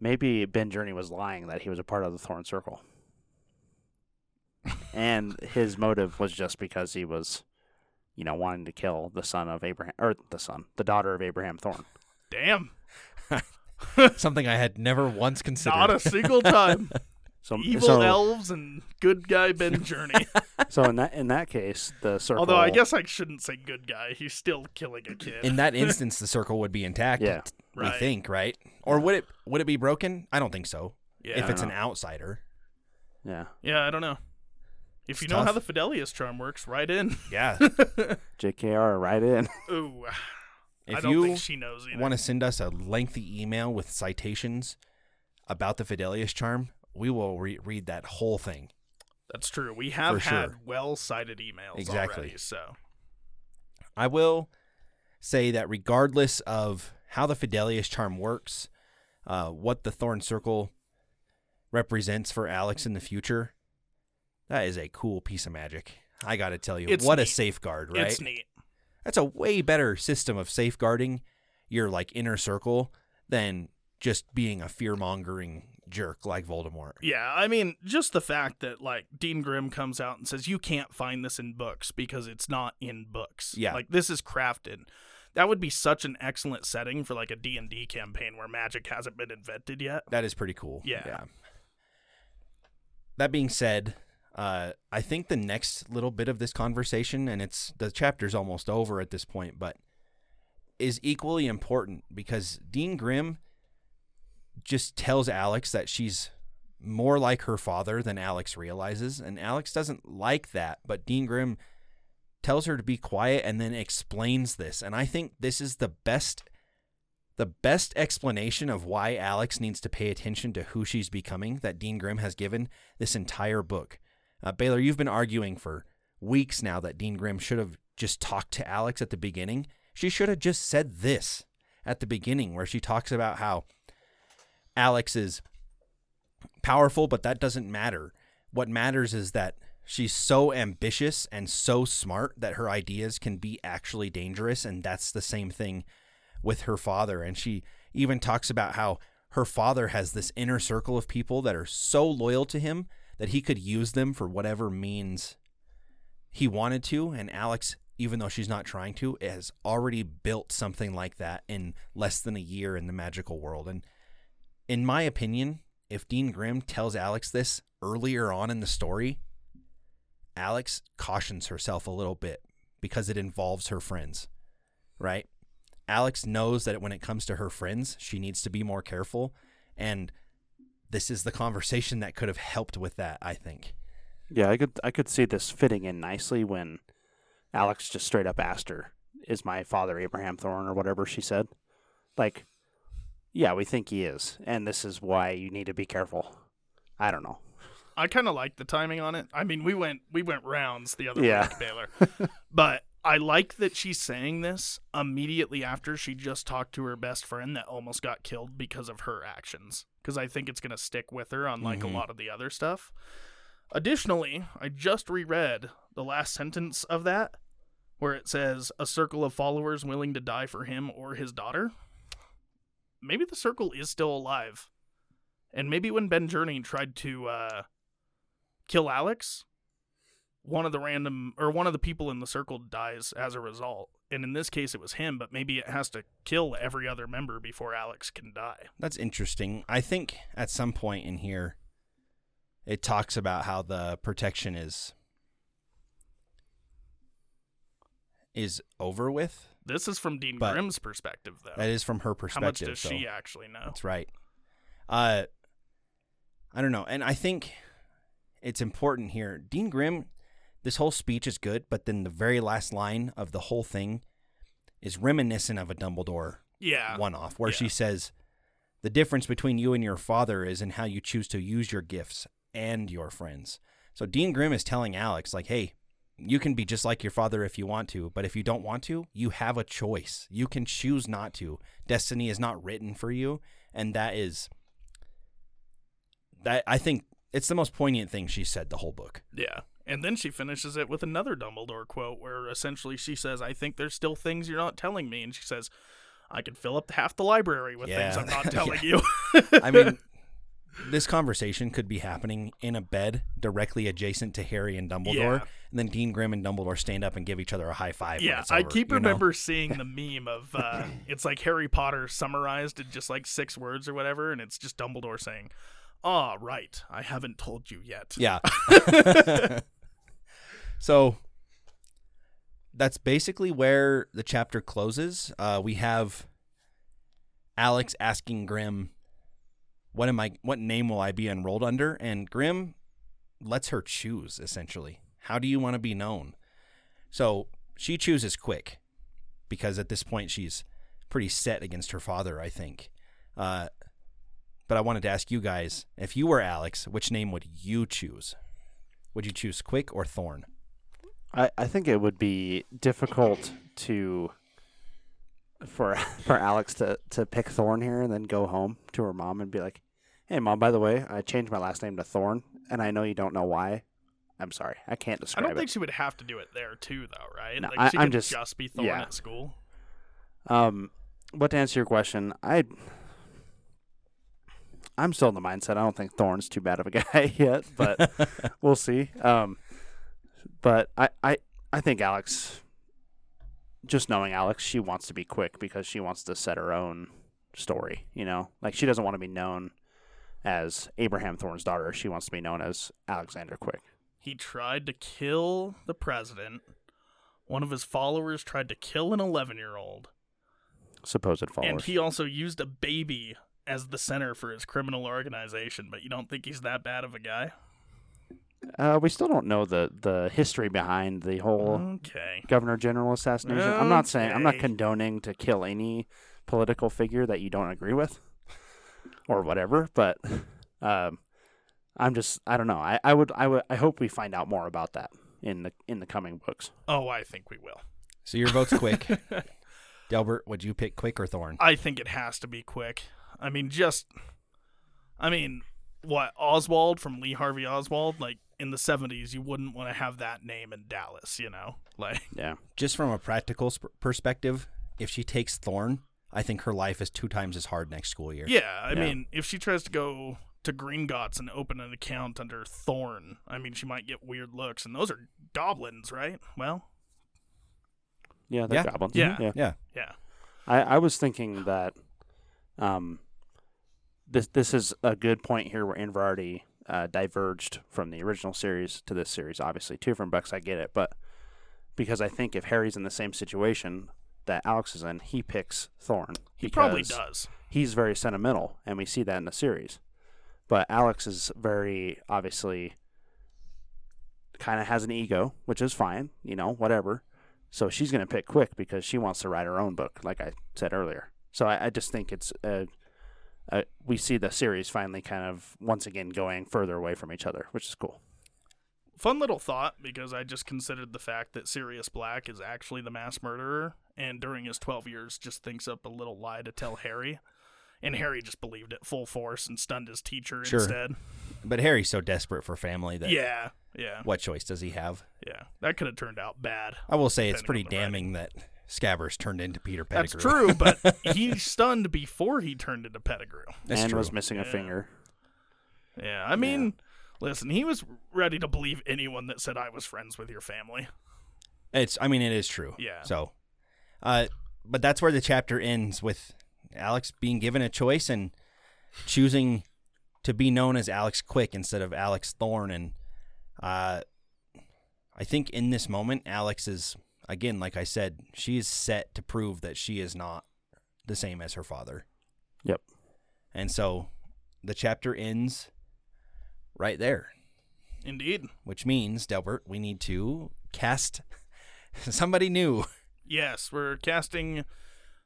Maybe Ben Journey was lying that he was a part of the Thorn Circle, and his motive was just because he was, you know, wanting to kill the son of Abraham or the son, the daughter of Abraham Thorn. Damn. Something I had never once considered. Not a single time. So Evil so, elves and good guy Ben Journey. so in that in that case, the circle. Although I guess I shouldn't say good guy. He's still killing a kid. in that instance, the circle would be intact. Yeah. We Right. think, right? Or would it would it be broken? I don't think so. yeah. if it's I an outsider. yeah, yeah, I don't know. If It's you know how the Fidelius charm works, write in. Yeah. JKR right in. Ooh, I If don't you think she knows either. want to send us a lengthy email with citations about the Fidelius charm, we will re- read that whole thing. That's true. We have had sure. well-cited emails Exactly. already. So I will say that regardless of how the Fidelius charm works, uh, what the Thorn Circle represents for Alex in the future, that is a cool piece of magic. I got to tell you, It's what a safeguard, right? it's neat. That's a way better system of safeguarding your like inner circle than just being a fear mongering jerk like Voldemort. Yeah, I mean, just the fact that like Dean Grimm comes out and says you can't find this in books because it's not in books. Yeah. like this is crafted. That would be such an excellent setting for like a D and D campaign where magic hasn't been invented yet. That is pretty cool. Yeah. That being said, uh, I think the next little bit of this conversation, and it's the chapter's almost over at this point, but is equally important because Dean Grimm just tells Alex that she's more like her father than Alex realizes, and Alex doesn't like that, but Dean Grimm tells her to be quiet and then explains this. And I think this is the best the best explanation of why Alex needs to pay attention to who she's becoming that Dean Grimm has given this entire book. Uh, Baylor, you've been arguing for weeks now that Dean Grimm should have just talked to Alex at the beginning. She should have just said this at the beginning, where she talks about how Alex is powerful, but that doesn't matter. What matters is that she's so ambitious and so smart that her ideas can be actually dangerous. And that's the same thing with her father. And she even talks about how her father has this inner circle of people that are so loyal to him that he could use them for whatever means he wanted to. And Alex, even though she's not trying to, has already built something like that in less than a year in the magical world. And in my opinion, if Dean Grimm tells Alex this earlier on in the story, Alex cautions herself a little bit because it involves her friends, right? Alex knows that when it comes to her friends, she needs to be more careful. And this is the conversation that could have helped with that, I think. Yeah, I could I could see this fitting in nicely when Alex just straight up asked her, "Is my father Abraham Thorn or whatever she said?" Like, yeah, we think he is, and this is why you need to be careful. I don't know. I kind of like the timing on it. I mean, we went we went rounds the other Yeah. week, Baylor, but I like that she's saying this immediately after she just talked to her best friend that almost got killed because of her actions. Because I think it's gonna stick with her, unlike Mhm. a lot of the other stuff. Additionally, I just reread the last sentence of that, where it says a circle of followers willing to die for him or his daughter. Maybe the circle is still alive. And maybe when Ben Journey tried to uh, kill Alex, one of the random or one of the people in the circle dies as a result. And in this case, it was him, but maybe it has to kill every other member before Alex can die. That's interesting. I think at some point in here, it talks about how the protection is is over with. This is from Dean But Grimm's perspective, though. That is from her perspective. How much does so she actually know? That's right. Uh, I don't know, and I think it's important here. Dean Grimm, this whole speech is good, but then the very last line of the whole thing is reminiscent of a Dumbledore Yeah. one off, where she says, The difference between you and your father is in how you choose to use your gifts and your friends. So Dean Grimm is telling Alex, like, hey, you can be just like your father if you want to, but if you don't want to, you have a choice. You can choose not to. Destiny is not written for you, and that is that I think it's the most poignant thing she said the whole book. Yeah. And then she finishes it with another Dumbledore quote where essentially she says, I think there's still things you're not telling me. And she says, I could fill up half the library with things I'm not telling you. I mean, this conversation could be happening in a bed directly adjacent to Harry and Dumbledore, Yeah. and then Dean Grimm and Dumbledore stand up and give each other a high five. yeah, it's I over, keep you know? remember seeing the meme of uh, it's like Harry Potter summarized in just like six words or whatever, and it's just Dumbledore saying, "Ah, right, I haven't told you yet." Yeah. So that's basically where the chapter closes. Uh, we have Alex asking Grimm, "What am I? What name will I be enrolled under?" And Grimm lets her choose. Essentially, how do you want to be known? So she chooses quick, because at this point she's pretty set against her father. I think. Uh, but I wanted to ask you guys if you were Alex, which name would you choose? Would you choose Quick or Thorn? I, I think it would be difficult to for for Alex to, to pick Thorn here and then go home to her mom and be like, "Hey, mom, by the way, I changed my last name to Thorn, and I know you don't know why. I'm sorry, I can't describe it. I don't think it." she would have to do it there too, though, right? No, like I- she I'm could just- be Thorn yeah. at school. Um, but to answer your question, I I'm still in the mindset. I don't think Thorn's too bad of a guy yet, but we'll see. Um, but I, I, I think Alex, just knowing Alex, she wants to be quick because she wants to set her own story. You know, like she doesn't want to be known as Abraham Thorn's daughter. She wants to be known as Alexandra Quick. He tried to kill the president. One of his followers tried to kill an 11 year old. Supposed followers. And he also used a baby as the center for his criminal organization. But you don't think he's that bad of a guy? Uh, we still don't know the the history behind the whole Okay. governor general assassination. I'm not saying I'm not condoning to kill any political figure that you don't agree with or whatever, but um, I'm just I don't know. I, I would I would I hope we find out more about that in the in the coming books. Oh, I think we will. So your vote's Quick. Delbert, would you pick Quick or Thorn? I think it has to be quick. I mean, just, I mean, what Oswald from Lee Harvey Oswald, like in the '70s, you wouldn't want to have that name in Dallas, you know? Like, Yeah. Just from a practical sp- perspective, if she takes Thorn, I think her life is two times as hard next school year. yeah, I Yeah. mean, if she tries to go to Gringotts and open an account under Thorn, I mean, she might get weird looks, and those are goblins, right? Well, Yeah, they're Yeah. goblins. Yeah. yeah. Yeah. yeah, I, I was thinking that um this this is a good point here where Inverarity uh, diverged from the original series to this series. Obviously, two different books. I get it, but because I think if Harry's in the same situation that Alex is in, he picks Thorn. he probably does. He's very sentimental, and we see that in the series. But Alex is very obviously kind of has an ego, which is fine, you know, whatever. So she's going to pick quick because she wants to write her own book, like I said earlier. So I, I just think it's uh, uh, we see the series finally kind of once again going further away from each other, which is cool. Fun little thought because I just considered the fact that Sirius Black is actually the mass murderer, and during his 12 years, just thinks up a little lie to tell Harry. And Harry just believed it full force and stunned his teacher Sure. instead. But Harry's so desperate for family that Yeah, yeah, what choice does he have? yeah. That could have turned out bad. I will say it's pretty Depending on the damning that Scabbers turned into Peter Pettigrew. That's true, but he stunned before he turned into Pettigrew. That's and true. was missing a finger. Yeah, I mean, listen, he was ready to believe anyone that said I was friends with your family. It's. I mean, it is true. Yeah. So, uh, but that's where the chapter ends with Alex being given a choice and choosing to be known as Alex Quick instead of Alex Thorn. And uh, I think in this moment, Alex is again, like I said, she is set to prove that she is not the same as her father. Yep. And so the chapter ends right there, Indeed. which means Delbert, we need to cast somebody new. Yes, we're casting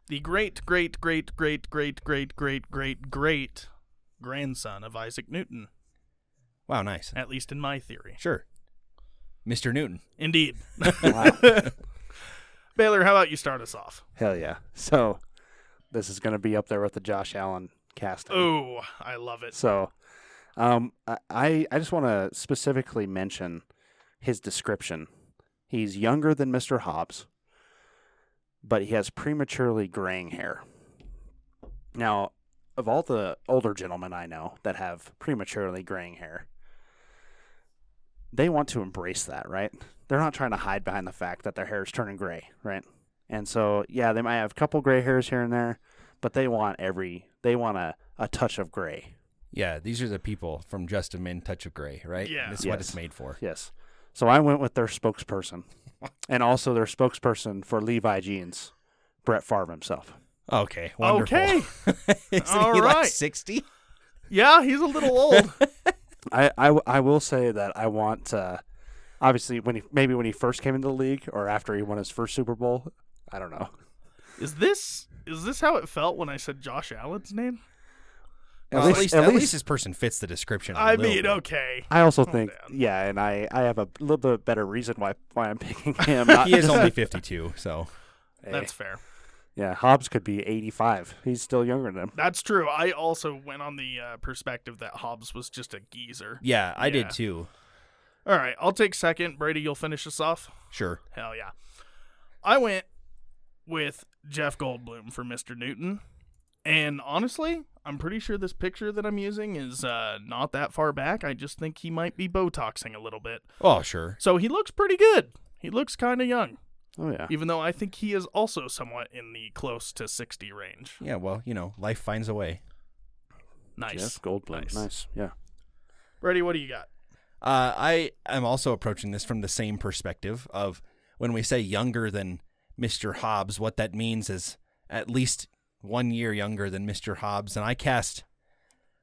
the great, great, great, great, great, great, great, great, great grandson of Isaac Newton, Wow, nice. at least in my theory. Sure. Mr. Newton. Indeed. Wow. Baylor, how about you start us off? Hell yeah. So this is going to be up there with the Josh Allen casting. Oh, I love it. So um, I- I, I just want to specifically mention his description. He's younger than Mr. Hobbs, but he has prematurely graying hair. Now, of all the older gentlemen I know that have prematurely graying hair, they want to embrace that, right? They're not trying to hide behind the fact that their hair is turning gray, right? And so, yeah, they might have a couple gray hairs here and there, but they want every, they want a, a touch of gray. Yeah, these are the people from Just for Men Touch of Gray, right? Yeah. That's what it's made for. Yes. So I went with their spokesperson, and also their spokesperson for Levi Jeans, Brett Favre himself. Okay, wonderful. Okay. Isn't All he like right. 60? Yeah, he's a little old. I, I, I will say that I want, uh, obviously, when he maybe when he first came into the league or after he won his first Super Bowl, I don't know. is this is this how it felt when I said Josh Allen's name? Well, at, least, at, least, this person fits the description. a I little mean, bit. okay. I also Calm think, down. yeah, and I, I have a little bit better reason why why I'm picking him. Not He is only 52, so Hey, That's fair. yeah. Hobbs could be 85. He's still younger than him. That's true. I also went on the uh, perspective that Hobbs was just a geezer. yeah, I Yeah. did too. All right, I'll take second. Brady, you'll finish us off. Sure. Hell yeah. I went with Jeff Goldblum for Mr. Newton. And honestly, I'm pretty sure this picture that I'm using is uh, not that far back. I just think he might be Botoxing a little bit. Oh, sure. So he looks pretty good. He looks kind of young, Oh yeah. even though I think he is also somewhat in the close to 60 range. Yeah, well, you know, life finds a way. Nice. Jeff Goldblum. Nice. nice. Yeah. Brady, what do you got? Uh, I am also approaching this from the same perspective of when we say younger than Mr. Hobbs, what that means is at least one year younger than Mr. Hobbs. And I cast,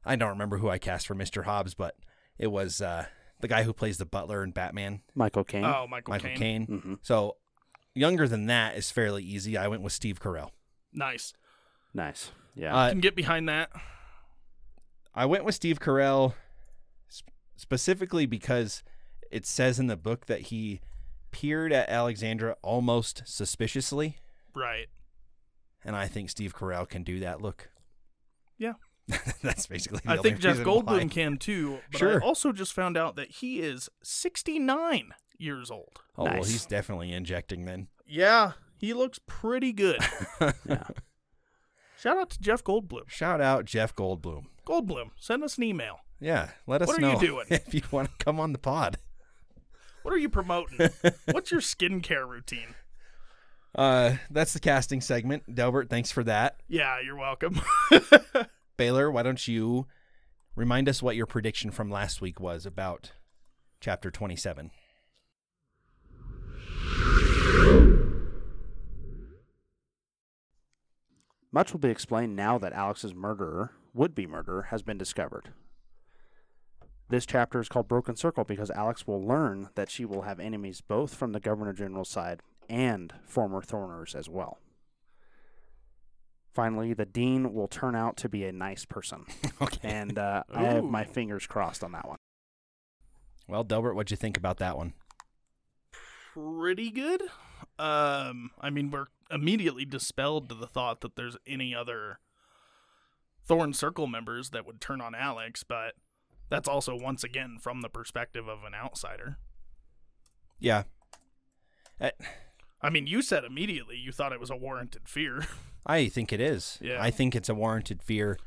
I don't remember who I cast for Mr. Hobbs, but it was uh, the guy who plays the butler in Batman, Michael Caine. Oh, Michael, Michael Caine. Caine. hmm So younger than that is fairly easy. I went with Steve Carell. Nice. Nice. Yeah. Uh, Can get behind that. I went with Steve Carell sp- specifically because it says in the book that he peered at Alexandra almost suspiciously, Right. and I think Steve Carell can do that look. Yeah. That's basically the I only think Jeff Goldblum why. can too. But Sure. I also just found out that he is 69 years old. Oh, well, he's definitely injecting then. Yeah, he looks pretty good. yeah. Shout out to Jeff Goldblum. Shout out Jeff Goldblum. Goldblum, send us an email. Yeah, let us What are you know doing? if you want to come on the pod. What are you promoting? What's your skincare routine? Uh, that's the casting segment. Delbert, thanks for that. Yeah, you're welcome. Baylor, why don't you remind us what your prediction from last week was about chapter 27? Much will be explained now that Alex's murderer, would be murderer, has been discovered. This chapter is called Broken Circle because Alex will learn that she will have enemies both from the Governor General's side and former Thorners as well. Finally, the Dean will turn out to be a nice person. Okay. And uh, I have my fingers crossed on that one. Well, Delbert, what'd you think about that one? pretty good. Um, I mean, we're immediately dispelled to the thought that there's any other Thorn Circle members that would turn on Alex, but that's also once again from the perspective of an outsider. Yeah. Uh, I mean, you said immediately you thought it was a warranted fear. I think it is. Yeah. I think it's a warranted fear.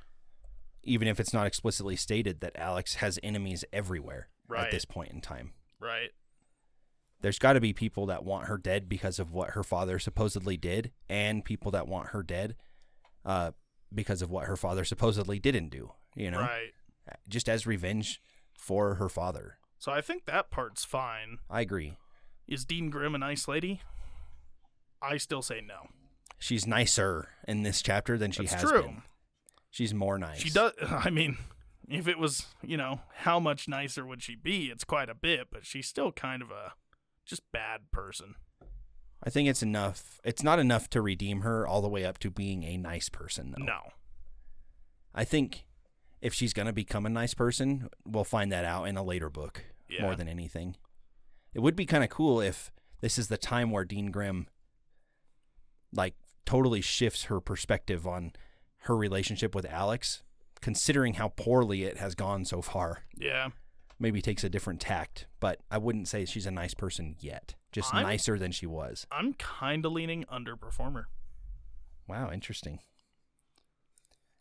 even if it's not explicitly stated that Alex has enemies everywhere Right. at this point in time. Right. There's got to be people that want her dead because of what her father supposedly did, and people that want her dead uh, because of what her father supposedly didn't do. You know, Right. Just as revenge for her father. So I think that part's fine. I agree. Is Dean Grimm a nice lady? I still say no. She's nicer in this chapter than she That's has true. been. She's more nice. She does. I mean, if it was, you know, how much nicer would she be? It's quite a bit, but she's still kind of a just bad person. I think it's enough. It's not enough to redeem her all the way up to being a nice person, though. No. I think if she's going to become a nice person, we'll find that out in a later book Yeah. more than anything. It would be kind of cool if this is the time where Dean Grimm like totally shifts her perspective on her relationship with Alex, considering how poorly it has gone so far. Yeah. Maybe takes a different tact, but I wouldn't say she's a nice person yet. Just I'm- nicer than she was. I'm kind of leaning underperformer. Wow, interesting.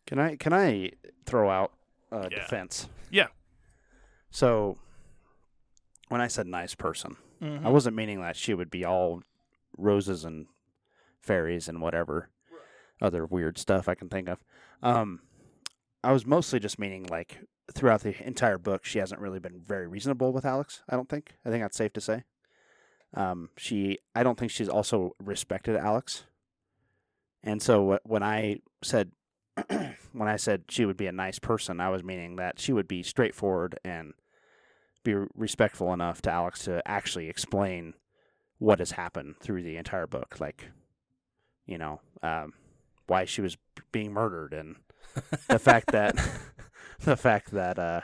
Can I can I throw out a Yeah. defense? Yeah. So when I said nice person, Mm-hmm. I wasn't meaning that she would be all roses and fairies and whatever other weird stuff I can think of. Um, I was mostly just meaning like throughout the entire book, she hasn't really been very reasonable with Alex. I don't think. I think that's safe to say. Um, she, I don't think she's also respected Alex. And so when I said, when I said she would be a nice person, I was meaning that she would be straightforward and be respectful enough to Alex to actually explain what has happened through the entire book, like you know um, why she was being murdered and the fact that the fact that uh,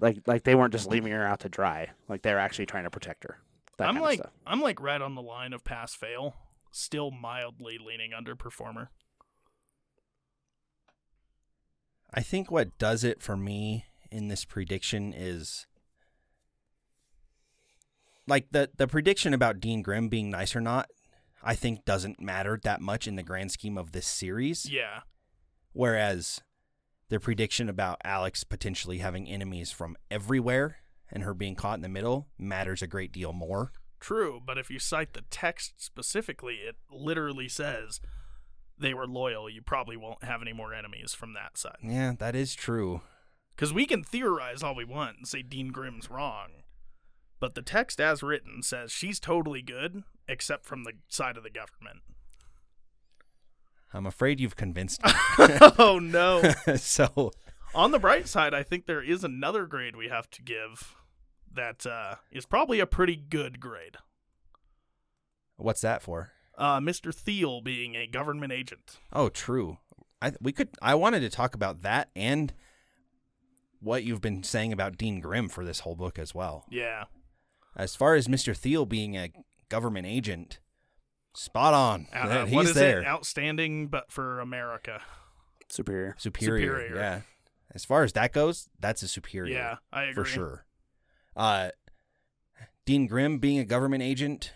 like like they weren't just leaving her out to dry, like they were actually trying to protect her. That I'm like. I'm like right on the line of pass fail. Still mildly leaning underperformer. I think what does it for me in this prediction is like the the prediction about Dean Grimm being nice or not, I think doesn't matter that much in the grand scheme of this series. Yeah. Whereas the prediction about Alex potentially having enemies from everywhere and her being caught in the middle matters a great deal more. True, but if you cite the text specifically, it literally says they were loyal. You probably won't have any more enemies from that side. Yeah, that is true. Because we can theorize all we want and say Dean Grimm's wrong. But the text as written says she's totally good, except from the side of the government. I'm afraid you've convinced me. oh, no. so On the bright side, I think there is another grade we have to give that uh, is probably a pretty good grade. what's that for? Uh, Mr. Thiel being a government agent. Oh, true. I we could. I wanted to talk about that and what you've been saying about Dean Grimm for this whole book as well. Yeah. As far as Mister Thiel being a government agent, spot on. Uh, He's is there. it? Outstanding, but for America. Superior. superior. Superior. Yeah. As far as that goes, that's a superior. Yeah, I agree. for sure. Uh, Dean Grimm being a government agent,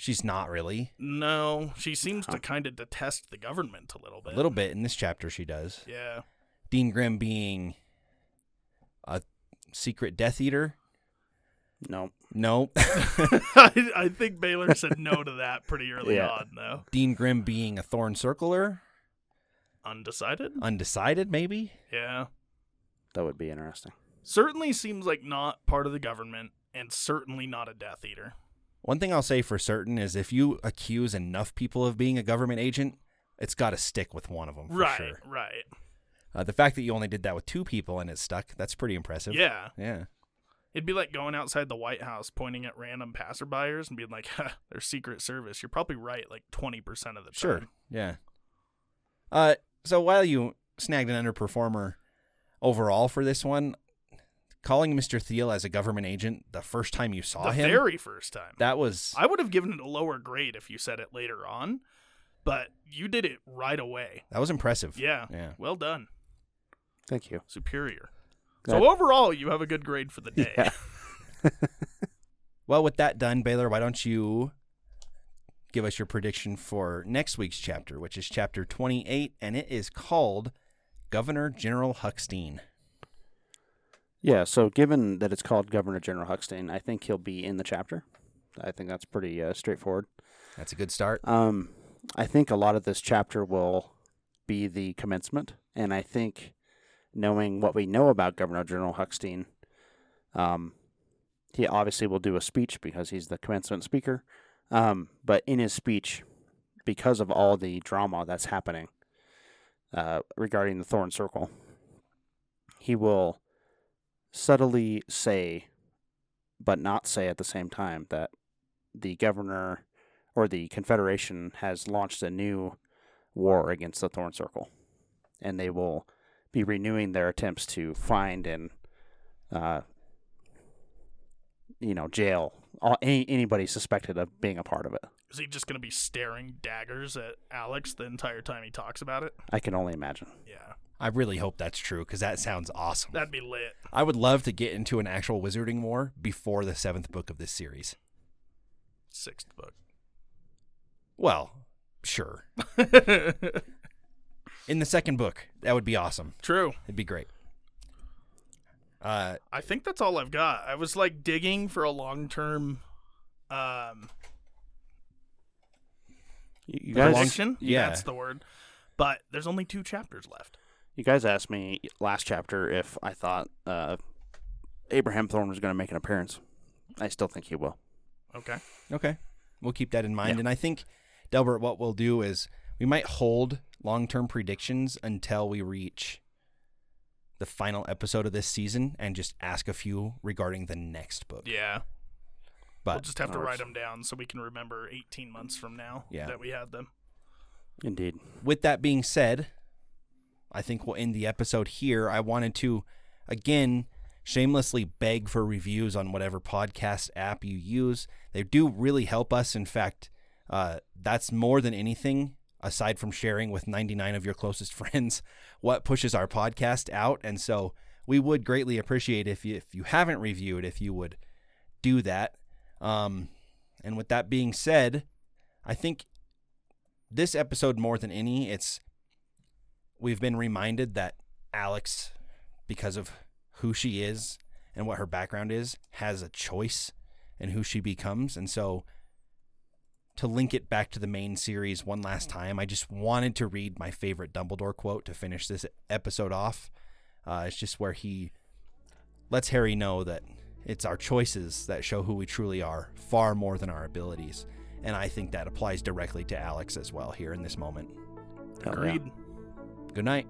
she's not really. No, she seems to kind of detest the government a little bit. A little bit in this chapter, she does. Yeah. Dean Grimm being a secret Death Eater. No. No. I, I think Baylor said no to that pretty early Yeah. on, though. Dean Grimm being a Thorn Circler. Undecided? Undecided, maybe. Yeah. That would be interesting. Certainly seems like not part of the government, and certainly not a Death Eater. One thing I'll say for certain is if you accuse enough people of being a government agent, it's got to stick with one of them for right, sure. right. Uh, the fact that you only did that with two people and it stuck, that's pretty impressive. Yeah. Yeah. It'd be like going outside the White House, pointing at random passerbyers and being like, ha, they're Secret Service. You're probably right like 20% of the time. Sure. Yeah. Uh, so while you snagged an underperformer overall for this one, calling Mr. Thiel as a government agent the first time you saw the him, The very first time. that was I would have given it a lower grade if you said it later on, but you did it right away. that was impressive. Yeah. Yeah. Well done. Thank you. Superior. That- So overall, you have a good grade for the day. Yeah. Well, with that done, Baylor, why don't you give us your prediction for next week's chapter, which is chapter 28, and it is called Governor General Huckstein. Yeah, so given that it's called Governor General Huckstein, I think he'll be in the chapter. I think that's pretty uh, straightforward. That's a good start. Um, I think a lot of this chapter will be the commencement, and I think knowing what we know about Governor General Huckstein, um, he obviously will do a speech because he's the commencement speaker. Um, but in his speech, because of all the drama that's happening uh, regarding the Thorn Circle, he will subtly say, but not say at the same time, that the governor or the Confederation has launched a new war against the Thorn Circle, and they will be renewing their attempts to find and, uh, you know, jail all, any, anybody suspected of being a part of it. Is he just going to be staring daggers at Alex the entire time he talks about it? I can only imagine. Yeah. I really hope that's true because that sounds awesome. That'd be lit. I would love to get into an actual wizarding war before the seventh book of this series. Sixth book. Well, sure. In the second book, that would be awesome. True. It'd be great. Uh, I think that's all I've got. I was like digging for a long term um You, you guys, prediction. yeah. that's the word. But there's only two chapters left. you guys asked me last chapter if I thought uh, Abraham Thorn was going to make an appearance. I still think he will. Okay. okay, we'll keep that in mind. Yeah. And I think, Delbert, what we'll do is we might hold long term predictions until we reach the final episode of this season and just ask a few regarding the next book. Yeah. But we'll just have to write them down so we can remember 18 months from now Yeah. that we had them. Indeed. with that being said, I think we'll end the episode here. I wanted to, again, shamelessly beg for reviews on whatever podcast app you use. They do really help us. In fact, uh, that's more than anything, aside from sharing with 99 of your closest friends, what pushes our podcast out. And so we would greatly appreciate if you, if you haven't reviewed, if you would do that. Um, and with that being said, I think this episode more than any it's we've been reminded that alex because of who she is and what her background is has a choice in who she becomes. And so to link it back to the main series one last time i just wanted to read my favorite dumbledore quote to finish this episode off. Uh, it's just where he lets harry know that it's our choices that show who we truly are, far more than our abilities. And I think that applies directly to Alex as well here in this moment. Agreed. Yeah. Good night.